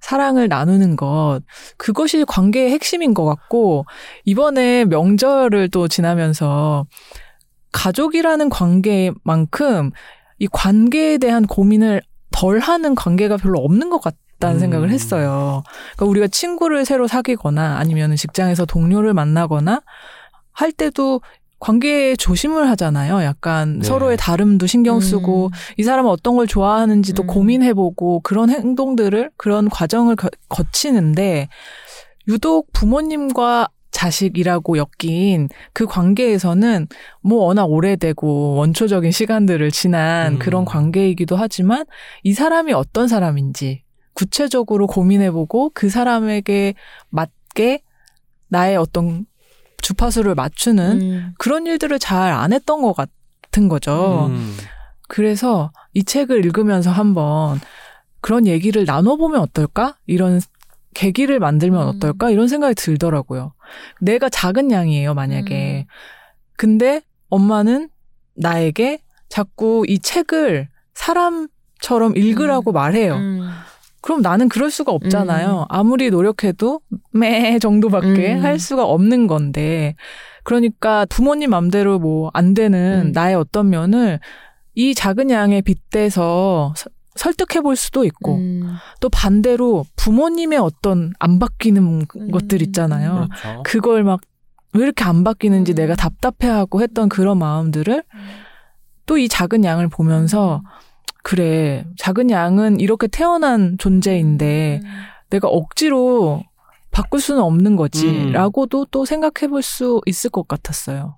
사랑을 나누는 것, 그것이 관계의 핵심인 것 같고, 이번에 명절을 또 지나면서 가족이라는 관계만큼 이 관계에 대한 고민을 덜 하는 관계가 별로 없는 것 같 다는 음. 생각을 했어요. 그러니까 우리가 친구를 새로 사귀거나 아니면 직장에서 동료를 만나거나 할 때도 관계에 조심을 하잖아요. 약간 네. 서로의 다름도 신경 쓰고 음. 이 사람은 어떤 걸 좋아하는지도 음. 고민해보고 그런 행동들을 그런 과정을 거, 거치는데 유독 부모님과 자식이라고 엮인 그 관계에서는 뭐 워낙 오래되고 원초적인 시간들을 지난 음. 그런 관계이기도 하지만 이 사람이 어떤 사람인지 구체적으로 고민해보고 그 사람에게 맞게 나의 어떤 주파수를 맞추는 음. 그런 일들을 잘 안 했던 것 같은 거죠. 음. 그래서 이 책을 읽으면서 한번 그런 얘기를 나눠보면 어떨까? 이런 계기를 만들면 음. 어떨까? 이런 생각이 들더라고요. 내가 작은 양이에요, 만약에. 음. 근데 엄마는 나에게 자꾸 이 책을 사람처럼 읽으라고 말해요. 음. 그럼 나는 그럴 수가 없잖아요. 아무리 노력해도 매 정도밖에 음. 할 수가 없는 건데. 그러니까 부모님 맘대로 뭐 안 되는 음. 나의 어떤 면을 이 작은 양에 빗대서 서- 설득해 볼 수도 있고 음. 또 반대로 부모님의 어떤 안 바뀌는 음. 것들 있잖아요. 그렇죠. 그걸 막 왜 이렇게 안 바뀌는지 음. 내가 답답해하고 했던 그런 마음들을 또 이 작은 양을 보면서 그래 작은 양은 이렇게 태어난 존재인데 음. 내가 억지로 바꿀 수는 없는 음. 거지라고도 또 생각해 볼 수 있을 것 같았어요.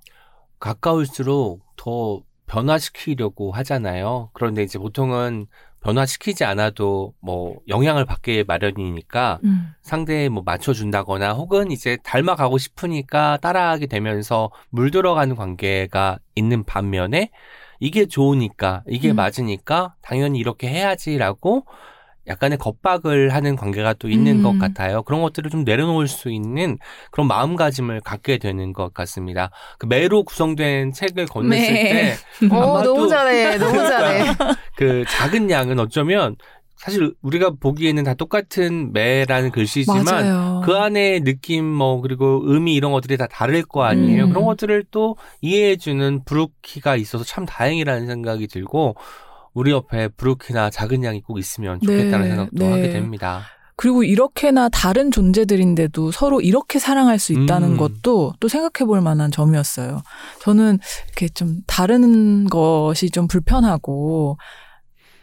가까울수록 더 변화시키려고 하잖아요. 그런데 이제 보통은 변화시키지 않아도 뭐 영향을 받게 마련이니까 음. 상대에 뭐 맞춰준다거나 혹은 이제 닮아가고 싶으니까 따라하게 되면서 물들어가는 관계가 있는 반면에 이게 좋으니까 이게 음. 맞으니까 당연히 이렇게 해야지라고 약간의 겁박을 하는 관계가 또 있는 음. 것 같아요. 그런 것들을 좀 내려놓을 수 있는 그런 마음가짐을 갖게 되는 것 같습니다. 그 매로 구성된 책을 건넸을 매. 때 *laughs* 어, 너무 또- 잘해. 너무 잘해. 그 작은 양은 어쩌면 사실 우리가 보기에는 다 똑같은 매라는 글씨지만 맞아요. 그 안에 느낌 뭐 그리고 의미 이런 것들이 다 다를 거 아니에요. 음. 그런 것들을 또 이해해주는 브루키가 있어서 참 다행이라는 생각이 들고 우리 옆에 브루키나 작은 양이 꼭 있으면 좋겠다는 네, 생각도 네. 하게 됩니다. 그리고 이렇게나 다른 존재들인데도 서로 이렇게 사랑할 수 있다는 음. 것도 또 생각해 볼 만한 점이었어요. 저는 이렇게 좀 다른 것이 좀 불편하고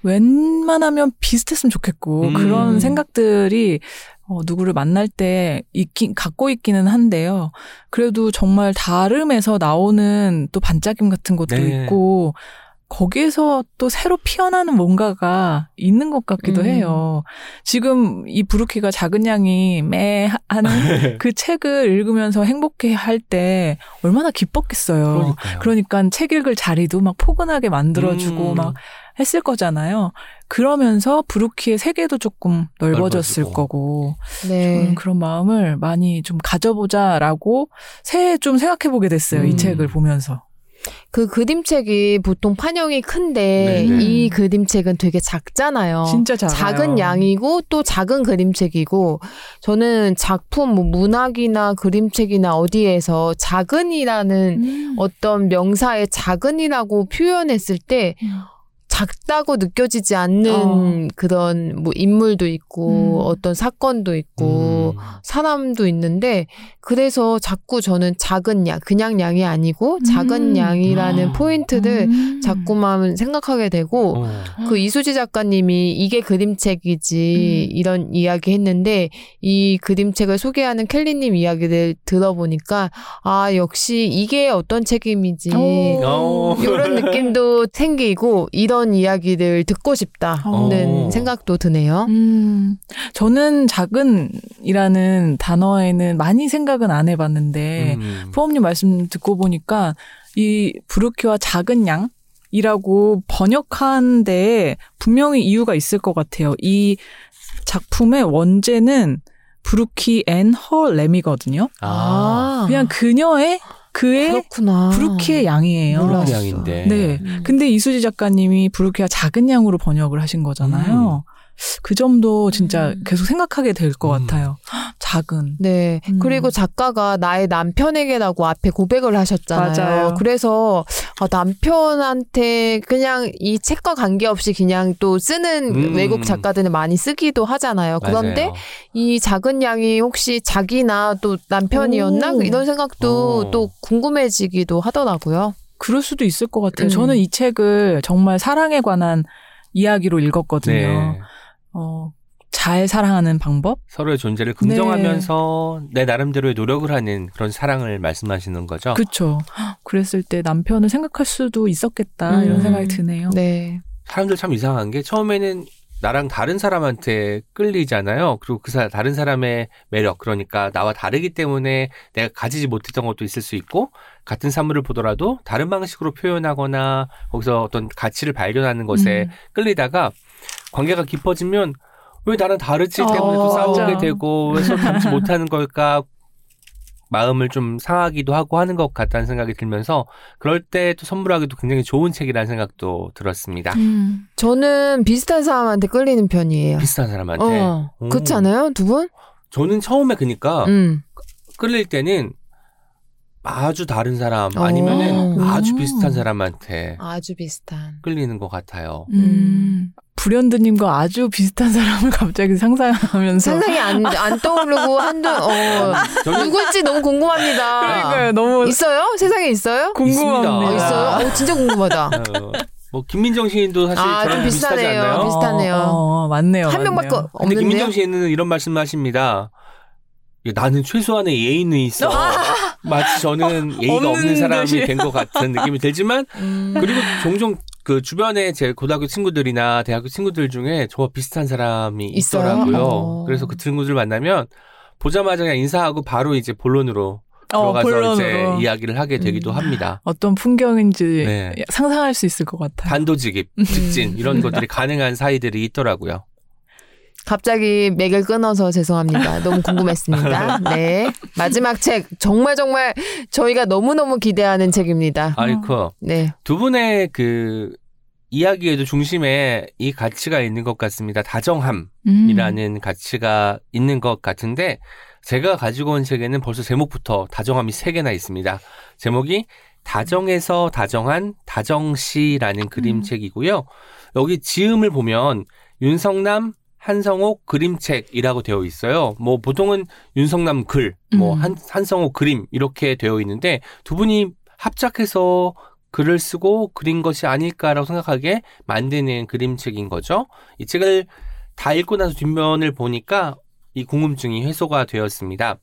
웬만하면 비슷했으면 좋겠고 음. 그런 생각들이 어, 누구를 만날 때 있긴 갖고 있기는 한데요. 그래도 정말 다름에서 나오는 또 반짝임 같은 것도 네. 있고 거기에서 또 새로 피어나는 뭔가가 있는 것 같기도 음. 해요. 지금 이 부르키가 작은 양이 매 하는 *laughs* 그 책을 읽으면서 행복해 할 때 얼마나 기뻤겠어요. 그러니까요. 그러니까 책 읽을 자리도 막 포근하게 만들어주고 음. 막 했을 거잖아요. 그러면서 부르키의 세계도 조금 넓어졌을 넓어지고. 거고 네. 저는 그런 마음을 많이 좀 가져보자라고 새해 좀 생각해보게 됐어요. 이 음. 책을 보면서. 그 그림책이 보통 판형이 큰데 네네. 이 그림책은 되게 작잖아요. 진짜 작아요. 작은 양이고 또 작은 그림책이고 저는 작품 뭐 문학이나 그림책이나 어디에서 작은이라는 음. 어떤 명사의 작은이라고 표현했을 때 작다고 느껴지지 않는 어. 그런 뭐 인물도 있고 음. 어떤 사건도 있고 음. 사람도 있는데 그래서 자꾸 저는 작은 양 그냥 양이 아니고 작은 음. 양이라는 아. 포인트를 음. 자꾸만 생각하게 되고 어. 그 이수지 작가님이 이게 그림책이지 음. 이런 이야기 했는데 이 그림책을 소개하는 켈리님 이야기를 들어보니까 아 역시 이게 어떤 책임이지 오. 어. 이런 느낌도 생기고 이런 이야기를 듣고 싶다는 어. 생각도 드네요. 음, 저는 작은이라 는 단어에는 많이 생각은 안 해봤는데, 음. 푸엄님 말씀 듣고 보니까 이 부르키와 작은 양 이라고 번역한 데에 분명히 이유가 있을 것 같아요. 이 작품의 원제는 부르키 앤허 램이거든요. 아. 그냥 그녀의 그의 그렇구나. 부르키의 양이에요. 몰랐어. 양인데. 네. 음. 근데 이수지 작가님이 부르키가 작은 양으로 번역을 하신 거잖아요. 그 점도 진짜 음. 계속 생각하게 될것 음. 같아요. 작은. 네. 음. 그리고 작가가 나의 남편에게라고 앞에 고백을 하셨잖아요. 맞아요. 그래서 아, 남편한테 그냥 이 책과 관계없이 그냥 또 쓰는 음. 외국 작가들은 많이 쓰기도 하잖아요. 그런데 맞아요. 이 작은 양이 혹시 자기나 또 남편이었나? 오. 이런 생각도 어. 또 궁금해지기도 하더라고요. 그럴 수도 있을 것 같아요. 음. 저는 이 책을 정말 사랑에 관한 이야기로 읽었거든요. 네. 어, 잘 사랑하는 방법? 서로의 존재를 네. 긍정하면서 내 나름대로의 노력을 하는 그런 사랑을 말씀하시는 거죠. 그쵸. 그랬을 때 남편을 생각할 수도 있었겠다. 음. 이런 생각이 드네요. 네. 사람들 참 이상한 게 처음에는 나랑 다른 사람한테 끌리잖아요. 그리고 그 사, 다른 사람의 매력, 그러니까 나와 다르기 때문에 내가 가지지 못했던 것도 있을 수 있고, 같은 사물을 보더라도 다른 방식으로 표현하거나 거기서 어떤 가치를 발견하는 것에 음. 끌리다가 관계가 깊어지면 왜 나랑 다르지 때문에 어, 또 싸우게 맞아. 되고 왜 서로 닮지 못하는 걸까 마음을 좀 상하기도 하고 하는 것 같다는 생각이 들면서 그럴 때 또 선물하기도 굉장히 좋은 책이라는 생각도 들었습니다. 음. 저는 비슷한 사람한테 끌리는 편이에요. 비슷한 사람한테. 어. 오. 그렇지 않아요? 두 분? 저는 처음에 그니까 음. 끌릴 때는 아주 다른 사람 아니면은 오. 아주 음. 비슷한 사람한테 아주 비슷한. 끌리는 것 같아요. 음. 불현듯님과 아주 비슷한 사람을 *laughs* 갑자기 상상하면서. 상상이 안, 안 떠오르고 한두, 어, *laughs* 저는 누굴지 너무 궁금합니다. 그러니까요. 너무 있어요? 세상에 있어요? 궁금합니다. 어, 있어요? 어, 진짜 궁금하다. 어, 뭐 김민정 시인도 사실 아, 저랑 좀 비슷하지. 않나요? 비슷하네요. 어, 어, 맞네요. 한 명밖에. 근데 없는데요? 김민정 시인은 이런 말씀하십니다. 야, 나는 최소한의 예의는 있어. 마치 저는 *laughs* 예의가 없는 사람이. 된 것 같은 느낌이 들지만 *laughs* 음. 그리고 종종 그 주변에 제 고등학교 친구들이나 대학교 친구들 중에 저와 비슷한 사람이 있어요? 있더라고요. 어. 그래서 그 친구들 만나면 보자마자 그냥 인사하고 바로 이제 본론으로 어, 들어가서 본론으로. 이제 이야기를 하게 되기도 음. 합니다. 어떤 풍경인지 네. 상상할 수 있을 것 같아요. 단도직입, 직진 이런 *laughs* 것들이 가능한 사이들이 있더라고요. 갑자기 맥을 끊어서 죄송합니다. 너무 궁금했습니다. *laughs* 네. 마지막 책. 정말 정말 저희가 너무너무 기대하는 책입니다. 아이코 네. 두 분의 그 이야기에도 중심에 이 가치가 있는 것 같습니다. 다정함이라는 음. 가치가 있는 것 같은데 제가 가지고 온 책에는 벌써 제목부터 다정함이 세 개나 있습니다. 제목이 다정에서 다정한 다정시라는 그림책이고요. 여기 지음을 보면 윤성남 한성옥 그림책이라고 되어 있어요. 뭐 보통은 윤성남 글, 뭐 음. 한, 한성옥 그림 이렇게 되어 있는데 두 분이 합작해서 글을 쓰고 그린 것이 아닐까라고 생각하게 만드는 그림책인 거죠. 이 책을 다 읽고 나서 뒷면을 보니까 이 궁금증이 해소가 되었습니다.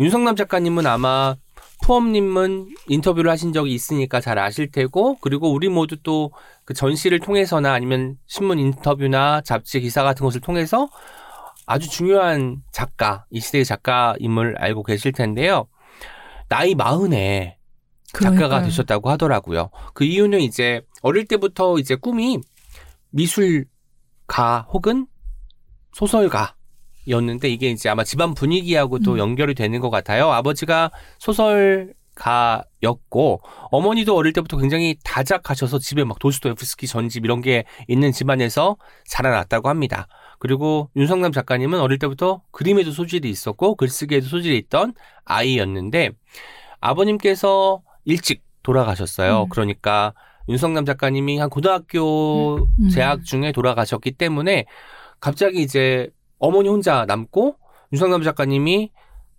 윤성남 작가님은 아마 푸엄님은 인터뷰를 하신 적이 있으니까 잘 아실 테고 그리고 우리 모두 또 그 전시를 통해서나 아니면 신문 인터뷰나 잡지 기사 같은 것을 통해서 아주 중요한 작가 이 시대의 작가임을 알고 계실 텐데요. 나이 마흔에 작가가 그러니까요. 되셨다고 하더라고요. 그 이유는 이제 어릴 때부터 이제 꿈이 미술가 혹은 소설가 였는데 이게 이제 아마 집안 분위기하고도 음. 연결이 되는 것 같아요. 아버지가 소설가였고 어머니도 어릴 때부터 굉장히 다작하셔서 집에 막 도스토옙스키 전집 이런 게 있는 집안에서 자라났다고 합니다. 그리고 윤성남 작가님은 어릴 때부터 그림에도 소질이 있었고 글쓰기에도 소질이 있던 아이였는데 아버님께서 일찍 돌아가셨어요. 음. 그러니까 윤성남 작가님이 한 고등학교 음. 재학 중에 돌아가셨기 때문에 갑자기 이제 어머니 혼자 남고 윤성남 작가님이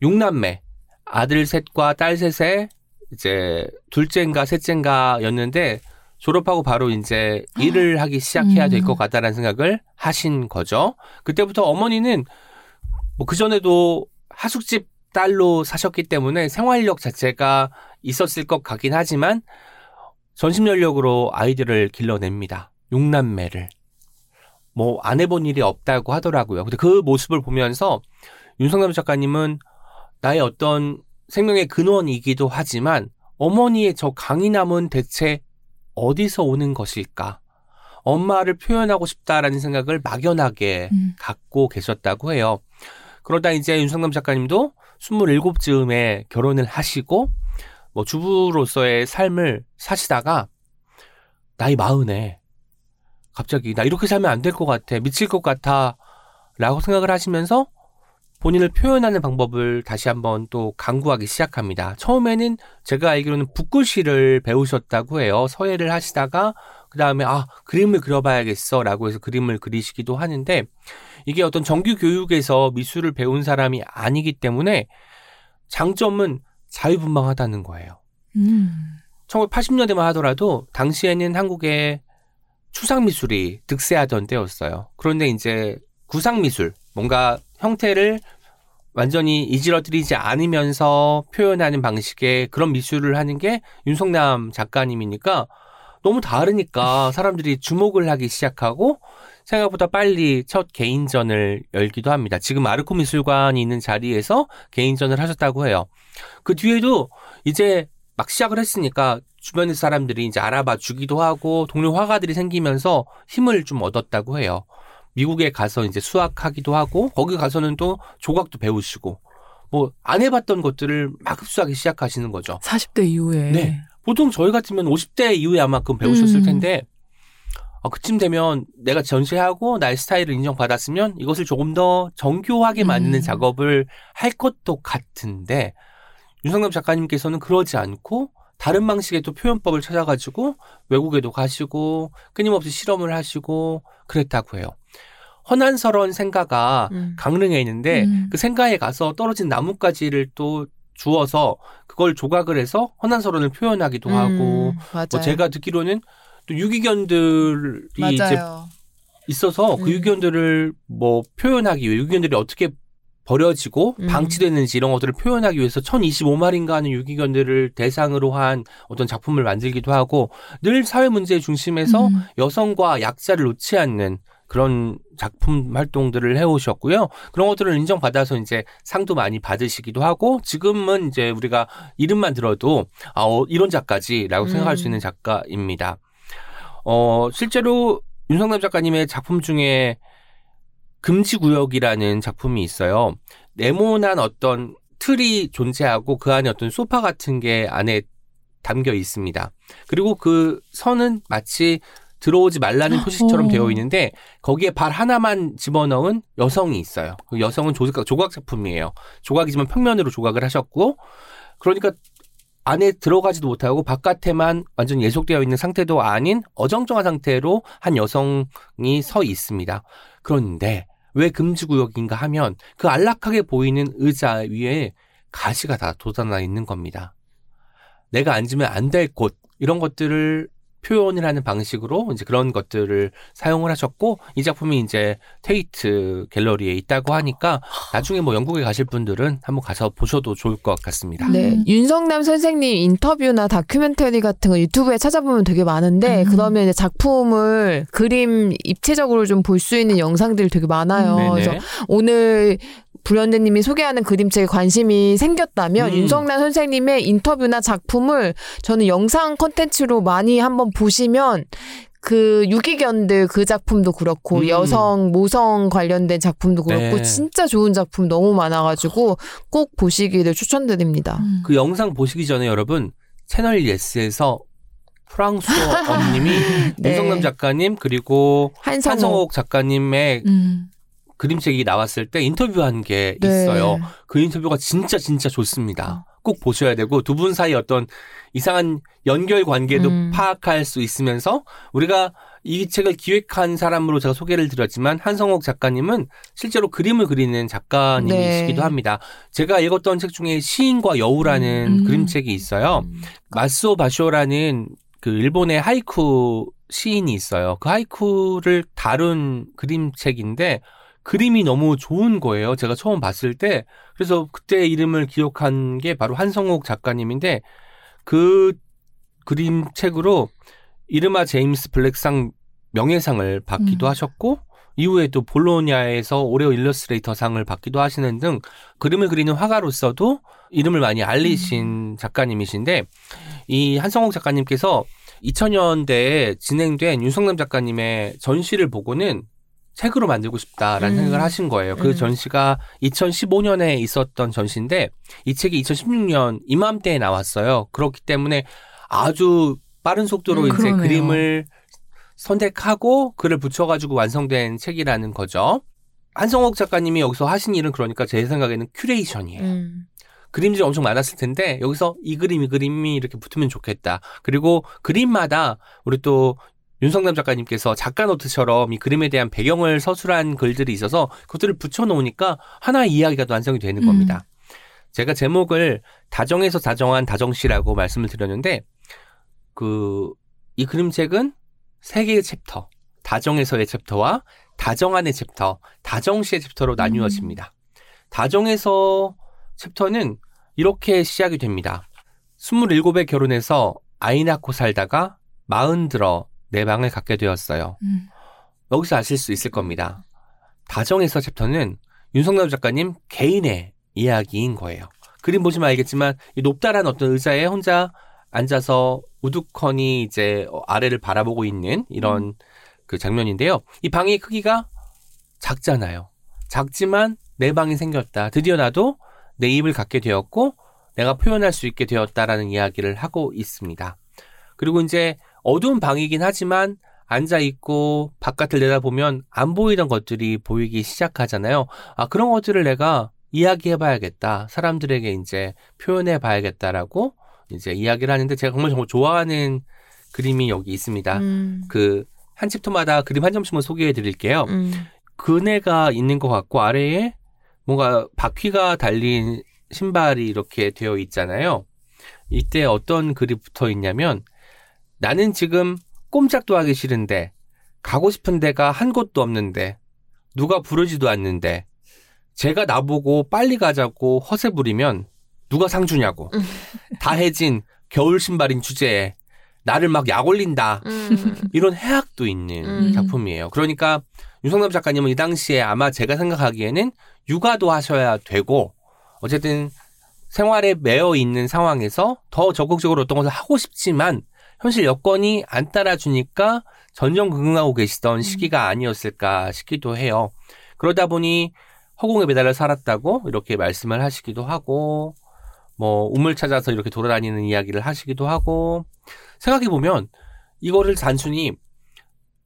육남매 아들 셋과 딸 셋에 이제 둘째인가 셋째인가였는데 졸업하고 바로 이제 일을 하기 시작해야 될것 음. 같다라는 생각을 하신 거죠. 그때부터 어머니는 뭐 그전에도 하숙집 딸로 사셨기 때문에 생활력 자체가 있었을 것 같긴 하지만 전심연력으로 아이들을 길러냅니다. 육남매를. 뭐 안 해본 일이 없다고 하더라고요. 근데 그 모습을 보면서 윤성남 작가님은 나의 어떤 생명의 근원이기도 하지만 어머니의 저 강인함은 대체 어디서 오는 것일까? 엄마를 표현하고 싶다라는 생각을 막연하게 음. 갖고 계셨다고 해요. 그러다 이제 윤성남 작가님도 27즈음에 결혼을 하시고 뭐 주부로서의 삶을 사시다가 나이 마흔에 갑자기 나 이렇게 살면 안 될 것 같아 미칠 것 같아 라고 생각을 하시면서 본인을 표현하는 방법을 다시 한번 또 강구하기 시작합니다. 처음에는 제가 알기로는 붓글씨를 배우셨다고 해요. 서예를 하시다가 그 다음에 아 그림을 그려봐야겠어 라고 해서 그림을 그리시기도 하는데 이게 어떤 정규 교육에서 미술을 배운 사람이 아니기 때문에 장점은 자유분방하다는 거예요. 음. 1980년대만 하더라도 당시에는 한국에 추상 미술이 득세하던 때였어요. 그런데 이제 구상 미술, 뭔가 형태를 완전히 이지러뜨리지 않으면서 표현하는 방식의 그런 미술을 하는 게 윤성남 작가님이니까 너무 다르니까 사람들이 주목을 하기 시작하고 생각보다 빨리 첫 개인전을 열기도 합니다. 지금 아르코 미술관이 있는 자리에서 개인전을 하셨다고 해요. 그 뒤에도 이제 막 시작을 했으니까 주변의 사람들이 이제 알아봐 주기도 하고 동료 화가들이 생기면서 힘을 좀 얻었다고 해요. 미국에 가서 이제 수학하기도 하고 거기 가서는 또 조각도 배우시고 뭐 안 해봤던 것들을 막 흡수하기 시작하시는 거죠. 40대 이후에. 네. 보통 저희 같으면 50대 이후에 아마 그건 배우셨을 음. 텐데 아, 그쯤 되면 내가 전시하고 나의 스타일을 인정받았으면 이것을 조금 더 정교하게 만드는 음. 작업을 할 것도 같은데 윤성남 작가님께서는 그러지 않고 다른 방식의 또 표현법을 찾아가지고 외국에도 가시고 끊임없이 실험을 하시고 그랬다고 해요. 허난스러운 생가가 음. 강릉에 있는데 음. 그 생가에 가서 떨어진 나뭇가지를 또 주워서 그걸 조각을 해서 허난서론을 표현하기도 하고 음, 맞아요. 뭐 제가 듣기로는 또 유기견들이 이제 맞아요. 있어서 그 음. 유기견들을 뭐 표현하기 위해 유기견들이 어떻게 버려지고 음. 방치됐는지 이런 것들을 표현하기 위해서 1025마리인가 하는 유기견들을 대상으로 한 어떤 작품을 만들기도 하고 늘 사회 문제의 중심에서 음. 여성과 약자를 놓지 않는 그런 작품 활동들을 해오셨고요. 그런 것들을 인정받아서 이제 상도 많이 받으시기도 하고 지금은 이제 우리가 이름만 들어도 아, 어, 이런 작가지라고 생각할 수 음. 있는 작가입니다. 어, 실제로 윤성남 작가님의 작품 중에 금지 구역이라는 작품이 있어요. 네모난 어떤 틀이 존재하고 그 안에 어떤 소파 같은 게 안에 담겨 있습니다. 그리고 그 선은 마치 들어오지 말라는 표시처럼 어. 되어 있는데 거기에 발 하나만 집어넣은 여성이 있어요. 그 여성은 조각, 조각 작품이에요. 조각이지만 평면으로 조각을 하셨고 그러니까 안에 들어가지도 못하고 바깥에만 완전 예속되어 있는 상태도 아닌 어정쩡한 상태로 한 여성이 서 있습니다. 그런데 왜 금지구역인가 하면 그 안락하게 보이는 의자 위에 가시가 다 돋아나 있는 겁니다. 내가 앉으면 안 될 곳, 이런 것들을 표현을 하는 방식으로 이제 그런 것들을 사용을 하셨고 이 작품이 이제 테이트 갤러리에 있다고 하니까 나중에 뭐 영국에 가실 분들은 한번 가서 보셔도 좋을 것 같습니다. 네, 음. 윤성남 선생님 인터뷰나 다큐멘터리 같은 거 유튜브에 찾아보면 되게 많은데 음. 그러면 이제 작품을 그림 입체적으로 좀 볼 수 있는 영상들이 되게 많아요. 네네. 그래서 오늘 불현대님이 소개하는 그림책에 관심이 생겼다면 음. 윤성남 선생님의 인터뷰나 작품을 저는 영상 컨텐츠로 많이 한번 보시면 그 유기견들 그 작품도 그렇고 음. 여성 모성 관련된 작품도 그렇고 네. 진짜 좋은 작품 너무 많아가지고 꼭 보시기를 추천드립니다. 음. 그 영상 보시기 전에 여러분 채널 예스에서 프랑스어 *laughs* 엄님이 네. 윤성남 작가님 그리고 한성호, 한성옥 작가님의 음. 그림책이 나왔을 때 인터뷰한 게 네. 있어요. 그 인터뷰가 진짜 진짜 좋습니다. 꼭 보셔야 되고 두 분 사이 어떤 이상한 연결 관계도 음. 파악할 수 있으면서 우리가 이 책을 기획한 사람으로 제가 소개를 드렸지만 한성옥 작가님은 실제로 그림을 그리는 작가님이시기도 네. 합니다. 제가 읽었던 책 중에 시인과 여우라는 음. 그림책이 있어요. 마스오 바쇼라는 그 일본의 하이쿠 시인이 있어요. 그 하이쿠를 다룬 그림책인데 그림이 너무 좋은 거예요. 제가 처음 봤을 때. 그래서 그때 이름을 기억한 게 바로 한성옥 작가님인데 그 그림 책으로 이르마 제임스 블랙상 명예상을 받기도 음. 하셨고 이후에 또 볼로냐에서 올해오 일러스트레이터상을 받기도 하시는 등 그림을 그리는 화가로서도 이름을 많이 알리신 작가님이신데 이 한성옥 작가님께서 2000년대에 진행된 윤성남 작가님의 전시를 보고는 책으로 만들고 싶다라는 음. 생각을 하신 거예요. 그 음. 전시가 2015년에 있었던 전시인데 이 책이 2016년 이맘때에 나왔어요. 그렇기 때문에 아주 빠른 속도로 음, 이제 그러네요. 그림을 선택하고 글을 붙여가지고 완성된 책이라는 거죠. 한성옥 작가님이 여기서 하신 일은 그러니까 제 생각에는 큐레이션이에요. 음. 그림들이 엄청 많았을 텐데 여기서 이 그림 이 그림이 이렇게 붙으면 좋겠다. 그리고 그림마다 우리 또 윤석남 작가님께서 작가 노트처럼 이 그림에 대한 배경을 서술한 글들이 있어서 그것들을 붙여놓으니까 하나의 이야기가 또 완성이 되는 음. 겁니다. 제가 제목을 다정해서 다정한 다정씨라고 말씀을 드렸는데 그 이 그림책은 세 개의 챕터, 다정해서의 챕터와 다정한의 챕터, 다정씨의 챕터로 나뉘어집니다. 다정해서 챕터는 이렇게 시작이 됩니다. 27에 결혼해서 아이 낳고 살다가 마흔 들어 내 방을 갖게 되었어요. 음. 여기서 아실 수 있을 겁니다. 다정에서 챕터는 윤성남 작가님 개인의 이야기인 거예요. 그림 보시면 알겠지만 이 높다란 어떤 의자에 혼자 앉아서 우두커니 이제 아래를 바라보고 있는 이런 그 장면인데요. 이 방의 크기가 작잖아요. 작지만 내 방이 생겼다. 드디어 나도 내 입을 갖게 되었고 내가 표현할 수 있게 되었다라는 이야기를 하고 있습니다. 그리고 이제 어두운 방이긴 하지만 앉아 있고 바깥을 내다보면 안 보이던 것들이 보이기 시작하잖아요. 아, 그런 것들을 내가 이야기해 봐야겠다. 사람들에게 이제 표현해 봐야겠다라고 이제 이야기를 하는데 제가 정말 정말 좋아하는 그림이 여기 있습니다. 음. 그한 챕터마다 그림 한 점씩만 소개해 드릴게요. 음. 그네가 있는 것 같고 아래에 뭔가 바퀴가 달린 신발이 이렇게 되어 있잖아요. 이때 어떤 글이 붙어 있냐면 나는 지금 꼼짝도 하기 싫은데 가고 싶은 데가 한 곳도 없는데 누가 부르지도 않는데 제가 나보고 빨리 가자고 허세 부리면 누가 상 주냐고. 다해진 겨울 신발인 주제에 나를 막 약 올린다. 음. 이런 해악도 있는 음. 작품이에요. 그러니까 윤성남 작가님은 이 당시에 아마 제가 생각하기에는 육아도 하셔야 되고 어쨌든 생활에 매여 있는 상황에서 더 적극적으로 어떤 것을 하고 싶지만 현실 여건이 안 따라주니까 전전긍긍하고 계시던 시기가 아니었을까 싶기도 해요. 그러다 보니 허공에 매달려 살았다고 이렇게 말씀을 하시기도 하고 뭐 우물 찾아서 이렇게 돌아다니는 이야기를 하시기도 하고 생각해 보면 이거를 단순히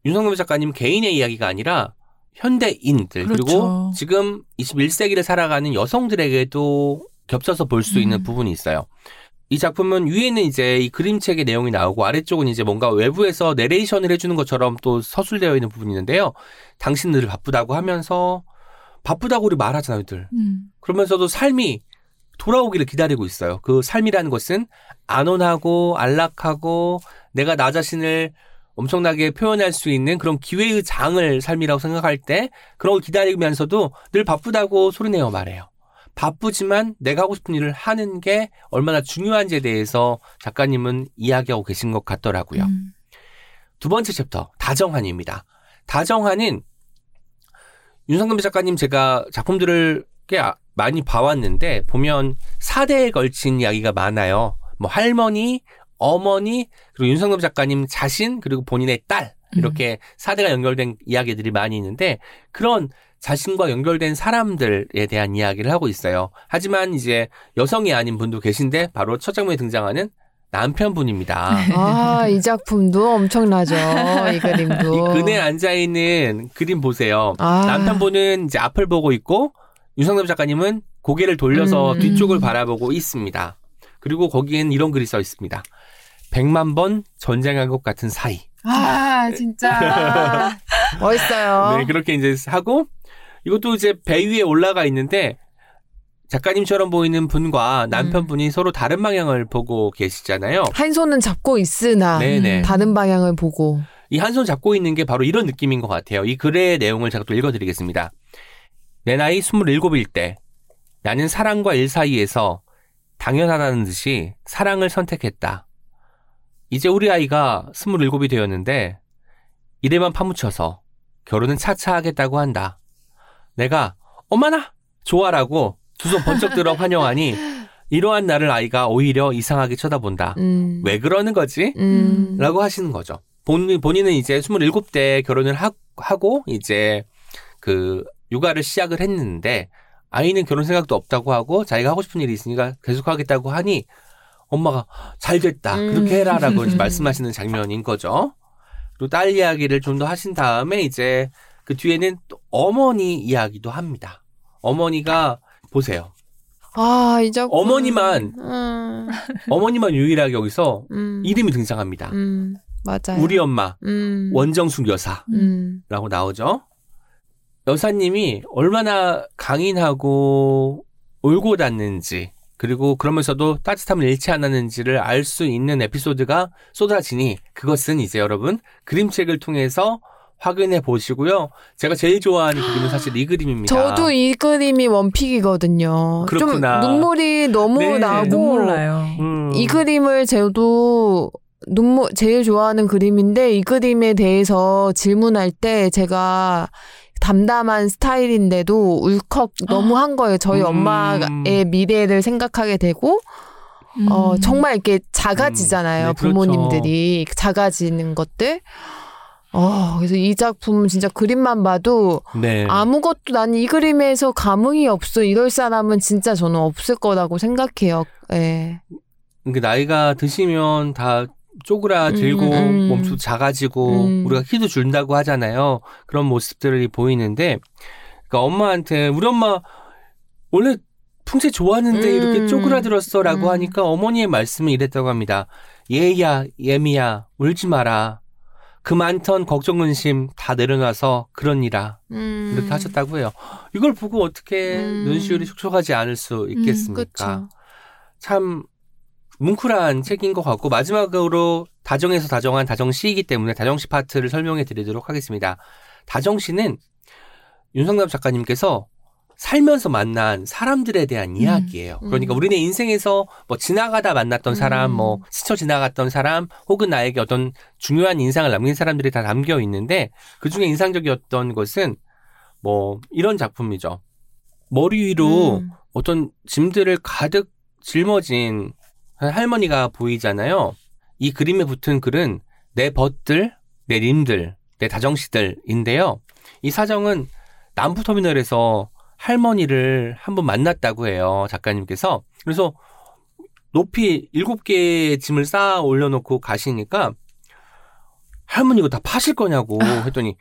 윤석열 작가님 개인의 이야기가 아니라 현대인들 그리고 그렇죠. 지금 21세기를 살아가는 여성들에게도 겹쳐서 볼수 있는 음. 부분이 있어요. 이 작품은 위에는 이제 이 그림책의 내용이 나오고 아래쪽은 이제 뭔가 외부에서 내레이션을 해주는 것처럼 또 서술되어 있는 부분이 있는데요. 당신들을 바쁘다고 하면서 바쁘다고 우리 말하잖아요, 들. 음. 그러면서도 삶이 돌아오기를 기다리고 있어요. 그 삶이라는 것은 안온하고 안락하고 내가 나 자신을 엄청나게 표현할 수 있는 그런 기회의 장을 삶이라고 생각할 때 그런 걸 기다리면서도 늘 바쁘다고 소리내어 말해요. 바쁘지만 내가 하고 싶은 일을 하는 게 얼마나 중요한지에 대해서 작가님은 이야기하고 계신 것 같더라고요. 음. 두 번째 챕터 다정한입니다. 다정한은 윤상금 작가님 제가 작품들을 꽤 아- 많이 봐왔는데 보면 4대에 걸친 이야기가 많아요. 뭐 할머니, 어머니, 그리고 윤상금 작가님 자신 그리고 본인의 딸 이렇게 4대가 연결된 이야기들이 많이 있는데 그런 자신과 연결된 사람들에 대한 이야기를 하고 있어요. 하지만 이제 여성이 아닌 분도 계신데 바로 첫 장면에 등장하는 남편분입니다. 아, 이 작품도 엄청나죠. 이 그림도. 이 그네 앉아 있는 그림 보세요. 아. 남편분은 이제 앞을 보고 있고 윤상남 작가님은 고개를 돌려서 음. 뒤쪽을 바라보고 있습니다. 그리고 거기엔 이런 글이 써 있습니다. 100만 번 전쟁한 것 같은 사이. 아, 진짜. *laughs* 멋있어요. 네, 그렇게 이제 하고 이것도 이제 배 위에 올라가 있는데 작가님처럼 보이는 분과 남편분이 서로 다른 방향을 보고 계시잖아요. 한 손은 잡고 있으나 네네. 다른 방향을 보고. 이 한 손 잡고 있는 게 바로 이런 느낌인 것 같아요. 이 글의 내용을 제가 또 읽어드리겠습니다. 내 나이 27일 때 나는 사랑과 일 사이에서 당연하다는 듯이 사랑을 선택했다. 이제 우리 아이가 27이 되었는데 이래만 파묻혀서 결혼은 차차 하겠다고 한다. 내가 엄마나 좋아라고 두 손 번쩍 들어 환영하니 이러한 나를 아이가 오히려 이상하게 쳐다본다. 음. 왜 그러는 거지? 음. 라고 하시는 거죠. 본, 본인은 이제 27대 결혼을 하, 하고 이제 그 육아를 시작을 했는데 아이는 결혼 생각도 없다고 하고 자기가 하고 싶은 일이 있으니까 계속 하겠다고 하니 엄마가 잘 됐다. 음. 그렇게 해라 라고 이제 *laughs* 말씀하시는 장면인 거죠. 그리고 딸 이야기를 좀 더 하신 다음에 이제 그 뒤에는 또 어머니 이야기도 합니다. 어머니가 보세요. 아, 이 작품. 어머니만 음. 어머니만 유일하게 여기서 음. 이름이 등장합니다. 음. 맞아요. 우리 엄마 음. 원정숙 여사. 음. 라고 나오죠. 여사님이 얼마나 강인하고 올고 닿는지 그리고 그러면서도 따뜻함을 잃지 않았는지를 알 수 있는 에피소드가 쏟아지니 그것은 이제 여러분 그림책을 통해서 확인해 보시고요. 제가 제일 좋아하는 그림은 사실 이 그림입니다. 저도 이 그림이 원픽이거든요. 그렇구나. 좀 눈물이 너무 네, 나고 눈물 나요. 음. 이 그림을 저도 눈물 제일 좋아하는 그림인데 이 그림에 대해서 질문할 때 제가 담담한 스타일인데도 울컥 너무 한 거예요. 저희 음. 엄마의 미래를 생각하게 되고 어 음. 정말 이렇게 작아지잖아요. 음. 네, 그렇죠. 부모님들이 작아지는 것들. 어 그래서 이 작품 진짜 그림만 봐도 네. 아무것도 난 이 그림에서 감흥이 없어 이럴 사람은 진짜 저는 없을 거라고 생각해요. 예. 그 나이가 드시면 다 쪼그라들고 음, 음. 몸도 작아지고 음. 우리가 키도 줄다고 하잖아요. 그런 모습들이 보이는데 그러니까 엄마한테 우리 엄마 원래 풍채 음. 이렇게 쪼그라들었어라고 음. 하니까 어머니의 말씀이 이랬다고 합니다. 얘야 예미야 울지 마라. 그 많던 걱정 근심 다 내려놔서 그러니라 음. 이렇게 하셨다고 해요. 이걸 보고 어떻게 음. 눈시울이 촉촉하지 않을 수 있겠습니까? 그쵸. 참 뭉클한 책인 것 같고 마지막으로 다정에서 다정한 다정시이기 때문에 다정시 파트를 설명해 드리도록 하겠습니다. 다정시는 윤성남 작가님께서 살면서 만난 사람들에 대한 이야기예요. 음. 그러니까 우리네 인생에서 뭐 지나가다 만났던 사람, 음. 뭐 스쳐 지나갔던 사람, 혹은 나에게 어떤 중요한 인상을 남긴 사람들이 다 담겨 있는데 그 중에 인상적이었던 것은 뭐 이런 작품이죠. 머리 위로 음. 어떤 짐들을 가득 짊어진 할머니가 보이잖아요. 이 그림에 붙은 글은 내 벗들, 내 님들, 내 다정시들인데요. 이 사정은 남부터미널에서 할머니를 한번 만났다고 해요. 작가님께서. 그래서 높이 일곱 개의 짐을 쌓아 올려놓고 가시니까 할머니 이거 다 파실 거냐고 했더니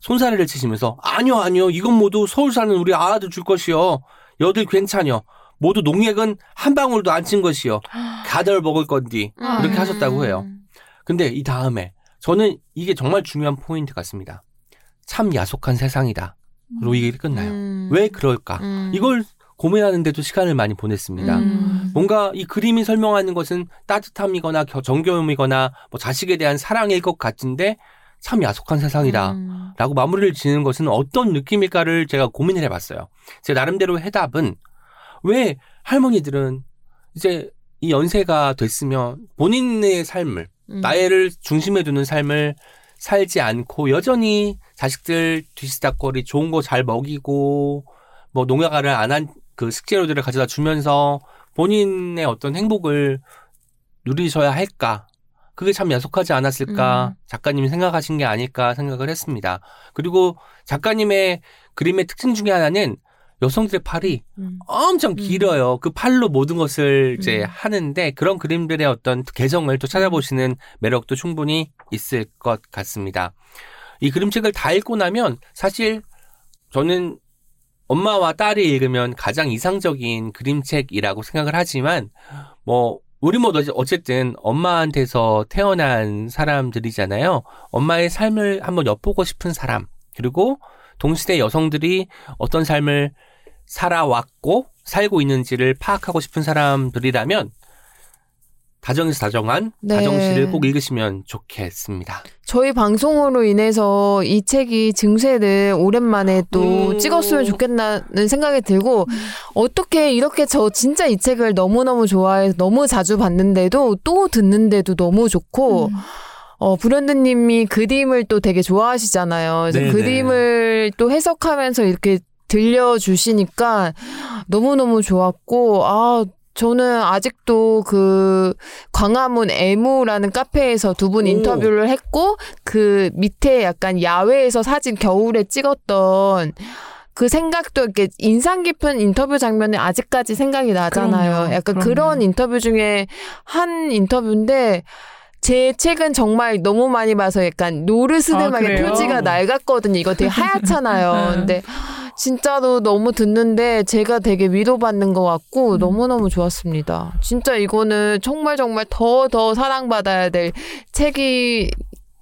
손사래를 치시면서 아니요 아니요 이건 모두 서울 사는 우리 아들 줄 것이요 여들 괜찮여 모두 농약은 한 방울도 안 친 것이요 가들 먹을 건디 이렇게 음. 하셨다고 해요. 근데 이 다음에 저는 이게 정말 중요한 포인트 같습니다. 참 야속한 세상이다. 로 이게 끝나요. 음. 왜 그럴까? 음. 이걸 고민하는데도 시간을 많이 보냈습니다. 음. 뭔가 이 그림이 설명하는 것은 따뜻함이거나 겨- 정겨움이거나 뭐 자식에 대한 사랑일 것 같은데 참 야속한 세상이다. 음. 라고 마무리를 지는 것은 어떤 느낌일까를 제가 고민을 해봤어요. 제 나름대로 해답은 왜 할머니들은 이제 이 연세가 됐으면 본인의 삶을 음. 나이를 중심에 두는 삶을 살지 않고 여전히 자식들 뒤시닥거리 좋은 거 잘 먹이고 뭐 농약을 안 한 그 식재료들을 가져다 주면서 본인의 어떤 행복을 누리셔야 할까? 그게 참 야속하지 않았을까? 음. 작가님이 생각하신 게 아닐까 생각을 했습니다. 그리고 작가님의 그림의 특징 중에 하나는 여성들의 팔이 음. 엄청 음. 길어요. 그 팔로 모든 것을 이제 음. 하는데 그런 그림들의 어떤 개성을 또 찾아보시는 매력도 충분히 있을 것 같습니다. 이 그림책을 다 읽고 나면 사실 저는 엄마와 딸이 읽으면 가장 이상적인 그림책이라고 생각을 하지만 뭐 우리 뭐 어쨌든 엄마한테서 태어난 사람들이잖아요. 엄마의 삶을 한번 엿보고 싶은 사람 그리고 동시대 여성들이 어떤 삶을 살아왔고 살고 있는지를 파악하고 싶은 사람들이라면 다정에서 다정한 네. 다정시를 꼭 읽으시면 좋겠습니다. 저희 방송으로 인해서 이 책이 증세를 오랜만에 또 음. 찍었으면 좋겠다는 생각이 들고 어떻게 이렇게 저 진짜 이 책을 너무너무 좋아해서 너무 자주 봤는데도 또 듣는데도 너무 좋고 음. 어, 브랜드님이 그림을 또 되게 좋아하시잖아요. 그래서 네네. 그림을 또 해석하면서 이렇게 들려주시니까 너무너무 좋았고, 아, 저는 아직도 그 광화문 애무라는 카페에서 두분 오. 인터뷰를 했고, 그 밑에 약간 야외에서 사진 겨울에 찍었던 그 생각도 이렇게 인상 깊은 인터뷰 장면이 아직까지 생각이 나잖아요. 그럼요. 약간 그럼요. 그런 인터뷰 중에 한 인터뷰인데, 제 책은 정말 너무 많이 봐서 약간 노르스름하게 아? 표지가 낡았거든요. 이거 되게 하얗잖아요. 네. *laughs* 근데 진짜로 너무 듣는데 제가 되게 위로받는 것 같고 음. 너무너무 좋았습니다. 진짜 이거는 정말 정말 더 더 사랑받아야 될 책이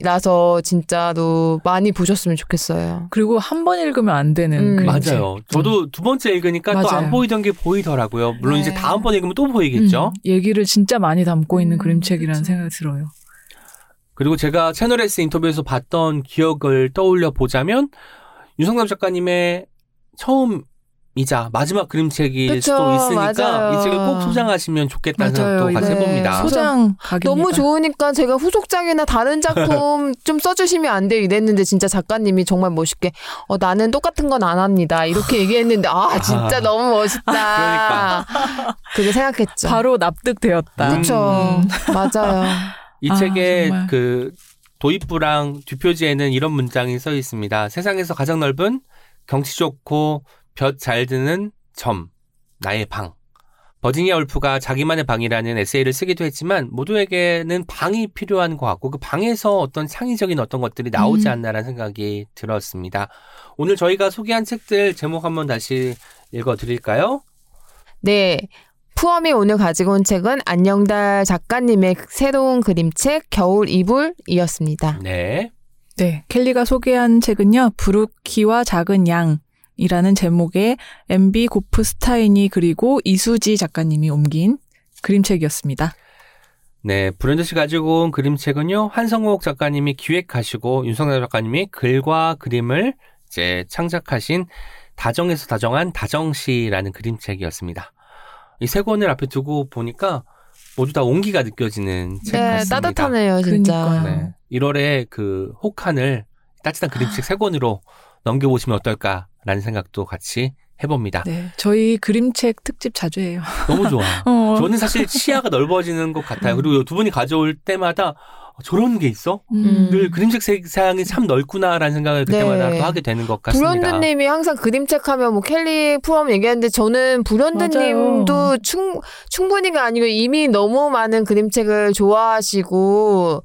라서 진짜로 많이 보셨으면 좋겠어요. 그리고 한 번 읽으면 안 되는 음. 그림책. 맞아요. 저도 두 번째 읽으니까 또. 안 보이던 게 보이더라고요. 물론 네. 이제 다음 번 읽으면 또 보이겠죠. 음, 얘기를 진짜 많이 담고 있는 음, 그림책이라는. 생각이 들어요. 그리고 제가 채널 S 인터뷰에서 봤던 기억을 떠올려 보자면 유성남 작가님의 처음이자 마지막 그림책일 그쵸, 수도 있으니까 맞아요. 이 책을 꼭 소장하시면 좋겠다는 맞아요. 생각도 같이 네. 해봅니다. 소장- 각입니다. 너무 좋으니까 제가 후속작이나 다른 작품 *laughs* 좀 써주시면 안 돼요 이랬는데 진짜 작가님이 정말 멋있게 어, 나는 똑같은 건 안 합니다 이렇게 얘기했는데 아 진짜 아. 너무 멋있다. 그러니까. 그게 생각했죠. 바로 납득되었다. 그쵸 맞아요. 이 아, 책의 정말. 그 도입부랑 뒷표지에는 이런 문장이 써 있습니다. 세상에서 가장 넓은 경치 좋고 볕 잘 드는 점 나의 방. 버지니아 울프가 자기만의 방이라는 에세이를 쓰기도 했지만 모두에게는 방이 필요한 것 같고 그 방에서 어떤 창의적인 어떤 것들이 나오지 음. 않나라는 생각이 들었습니다. 오늘 저희가 소개한 책들 제목 한번 다시 읽어드릴까요? 네. 푸엄이 오늘 가지고 온 책은 안녕달 작가님의 새로운 그림책 겨울 이불이었습니다. 네. 네, 켈리가 소개한 책은요. 부르키와 작은 양 이라는 제목의 MB 고프스타인이 그리고 이수지 작가님이 옮긴 그림책이었습니다. 네, 브랜드 씨 가지고 온 그림책은요, 한성옥 작가님이 기획하시고, 윤성남 작가님이 글과 그림을 이제 창작하신 다정에서 다정한 다정시라는 그림책이었습니다. 이 세 권을 앞에 두고 보니까 모두 다 온기가 느껴지는 책 네, 같습니다. 따뜻하네요, 진짜. 네. 1월에 그 혹한을 따뜻한 그림책 세 권으로 넘겨보시면 어떨까라는 생각도 같이 해봅니다. 네. 저희 그림책 특집 자주 해요. 너무 좋아. *laughs* 어. 저는 사실 시야가 넓어지는 것 같아요. 그리고 두 분이 가져올 때마다 저런 게 있어? 음. 늘 그림책 세상이 참 넓구나라는 생각을 그때마다 네. 또 하게 되는 것 같습니다. 불현듯님이 항상 그림책 하면 뭐 켈리 프롬 얘기하는데 저는 불현듯님도 충, 충분히가 아니고 이미 너무 많은 그림책을 좋아하시고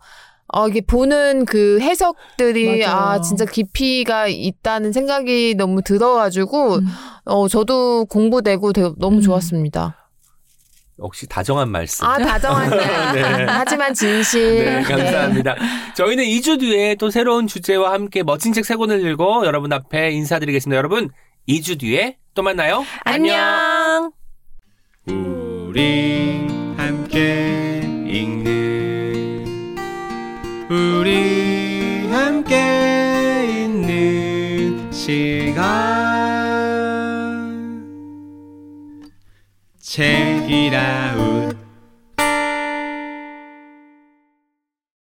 어, 이게 보는 그 해석들이 맞아요. 아 진짜 깊이가 있다는 생각이 너무 들어가지고 음. 어 저도 공부되고 되게 너무 음. 좋았습니다. 역시 다정한 말씀. 아 다정한 *laughs* 네. 하지만 진실. 네, 감사합니다. 저희는 2주 뒤에 또 새로운 주제와 함께 멋진 책 세 권을 들고 여러분 앞에 인사드리겠습니다. 여러분, 2주 뒤에 또 만나요. 안녕. 우리 함께 읽는 우리 함께 있는 시간 책이라 우